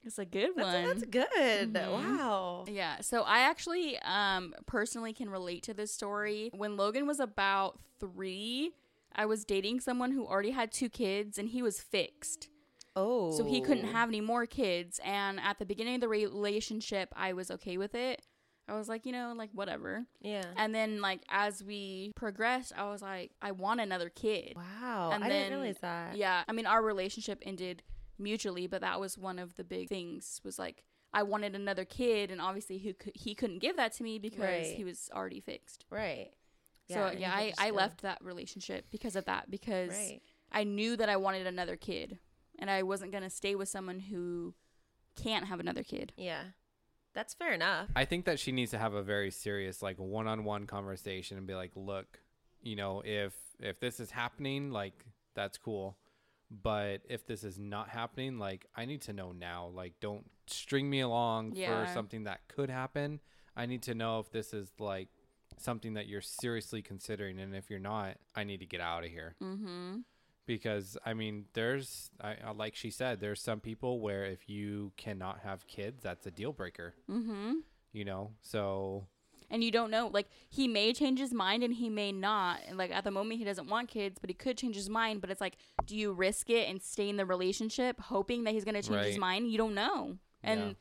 It's a good That's, one. that's good. Mhm. Wow. Yeah, so I actually um personally can relate to this story. When Logan was about 3, I was dating someone who already had two kids and he was fixed. Oh. So he couldn't have any more kids and at the beginning of the relationship, I was okay with it. I was like, you know, like whatever. Yeah. And then like as we progressed, I was like I want another kid. Wow. And I then- didn't realize that. Yeah, I mean our relationship ended mutually, but that was one of the big things. Was like I wanted another kid, and obviously he could, he couldn't give that to me because Right. he was already fixed. Right. so yeah, I, I left that relationship because of that because Right. I knew that I wanted another kid, and I wasn't gonna stay with someone who can't have another kid. Yeah. That's fair enough. I think that she needs to have a very serious, like, one-on-one conversation and be like, "Look, you know, if if this is happening, like, that's cool, but if this is not happening, like, I need to know now. Like, don't string me along Yeah. for something that could happen. I need to know if this is like something that you're seriously considering, and if you're not, I need to get out of here." Mm-hmm. because I mean, there's I, like she said, there's some people where if you cannot have kids, that's a deal breaker. Mm-hmm. You know, so and you don't know like he may change his mind and he may not and like at the moment he doesn't want kids but he could change his mind but it's like do you risk it and stay in the relationship hoping that he's going to change his mind? You don't know. And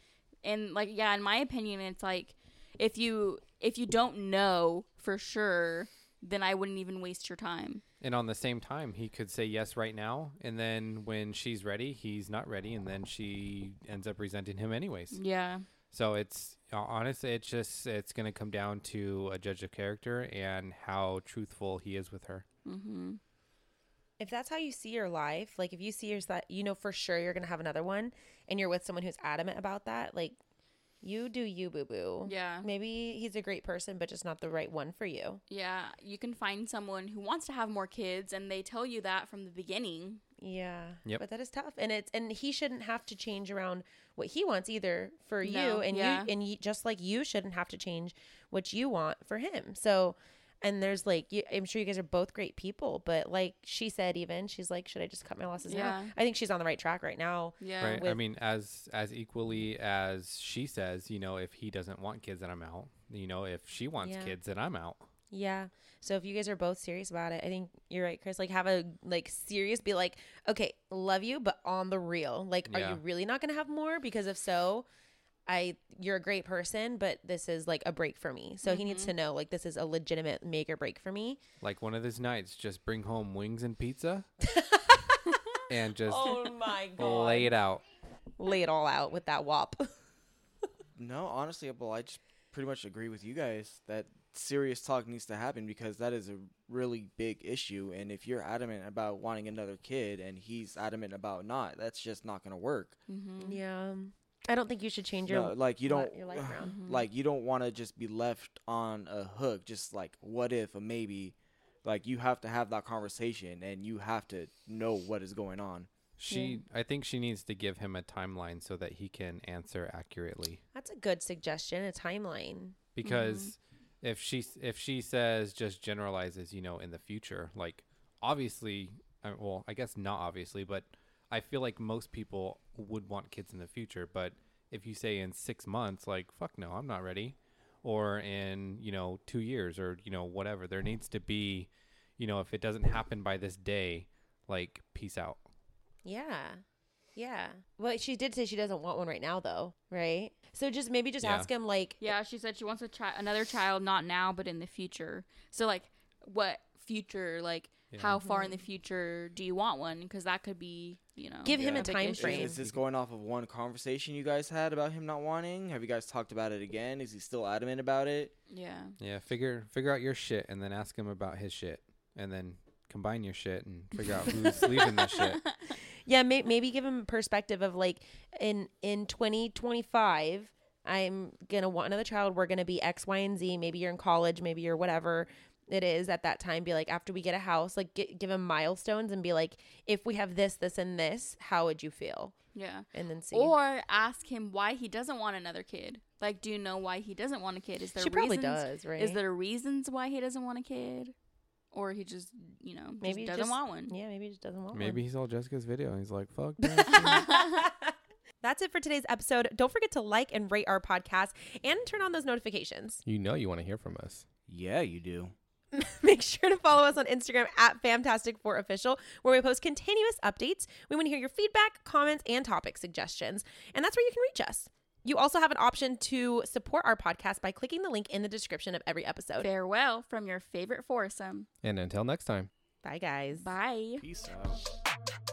and like yeah in my opinion it's like if you if you don't know for sure then i wouldn't even waste your time. And on the same time, he could say yes right now, and then when she's ready, he's not ready, and then she ends up resenting him anyways. yeah. So it's honestly, it's just it's gonna come down to a judge of character and how truthful he is with her. mm-hmm if that's how you see your life, like if you see yourself, you know for sure you're gonna have another one, and you're with someone who's adamant about that, like you do you, boo boo. yeah Maybe he's a great person, but just not the right one for you. yeah you can find someone who wants to have more kids and they tell you that from the beginning Yeah. Yep. But that is tough, and it's and he shouldn't have to change around what he wants either for you, and yeah. you and you, just like you shouldn't have to change what you want for him. So. And there's like, you, I'm sure you guys are both great people, but like she said, even she's like, should I just cut my losses Yeah. now? I think she's on the right track right now. yeah right? I mean, as as equally as she says, you know, if he doesn't want kids, then I'm out. You know, if she wants Yeah. kids, then I'm out. Yeah. So if you guys are both serious about it, I think you're right, Chris. Like have a like serious be like, okay, love you, but on the real. Like, are Yeah. you really not gonna have more? Because if so, I you're a great person, but this is like a break for me. So he needs Mm-hmm. to know like this is a legitimate make or break for me. Like one of these nights, just bring home wings and pizza, and just Oh my god, lay it out. Lay it all out with that wop. No, honestly, well, I just pretty much agree with you guys that serious talk needs to happen because that is a really big issue. And if you're adamant about wanting another kid and he's adamant about not, that's just not going to work. Mm-hmm. yeah. I don't think you should change your No, like you don't, your life around. Mm-hmm. like you don't want to just be left on a hook, just like what if a maybe. Like you have to have that conversation and you have to know what is going on. She, I think she needs to give him a timeline so that he can answer accurately. That's a good suggestion, a timeline. Because mm-hmm. if she if she says just generalizes, you know, in the future, like obviously, well, I guess not obviously, but I feel like most people would want kids in the future. But if you say in six months, like fuck no, I'm not ready, or in you know two years, or you know whatever, there needs to be, you know, if it doesn't happen by this day, like peace out. Yeah. Yeah. Well, she did say she doesn't want one right now though, right? So just maybe just Yeah. ask him like Yeah, she said she wants a chi- another child, not now, but in the future. So like, what future? Like, how far in the mm-hmm. future do you want one? Because that could be, you know, Give him a big time issue. frame. Is, is this going off of one conversation you guys had about him not wanting? Have you guys talked about it again? Is he still adamant about it? Yeah. Yeah, figure figure out your shit and then ask him about his shit, and then combine your shit and figure out who's leaving the shit. yeah, may- maybe give him a perspective of like in in 2025 I'm going to want another child. We're going to be X, Y, and Z. Maybe you're in college, maybe you're whatever it is at that time. Be like, after we get a house, like gi- give him milestones and be like, if we have this, this, and this, how would you feel? Yeah. And then see. Or ask him why he doesn't want another kid. Like, do you know why he doesn't want a kid? Is there she probably reasons? does, right? Is there reasons why he doesn't want a kid? Or he just, you know, maybe just doesn't just- want one. Yeah, maybe he just doesn't want one. Maybe he saw Jessica's video and he's like, "Fuck." that. That's it for today's episode. Don't forget to like and rate our podcast and turn on those notifications. You know you want to hear from us. Yeah, you do. Make sure to follow us on Instagram at FAMtastic4Official, where we post continuous updates. We want to hear your feedback, comments, and topic suggestions. And that's where you can reach us. You also have an option to support our podcast by clicking the link in the description of every episode. Farewell from your favorite foursome. And until next time. Bye, guys. Bye. Peace out.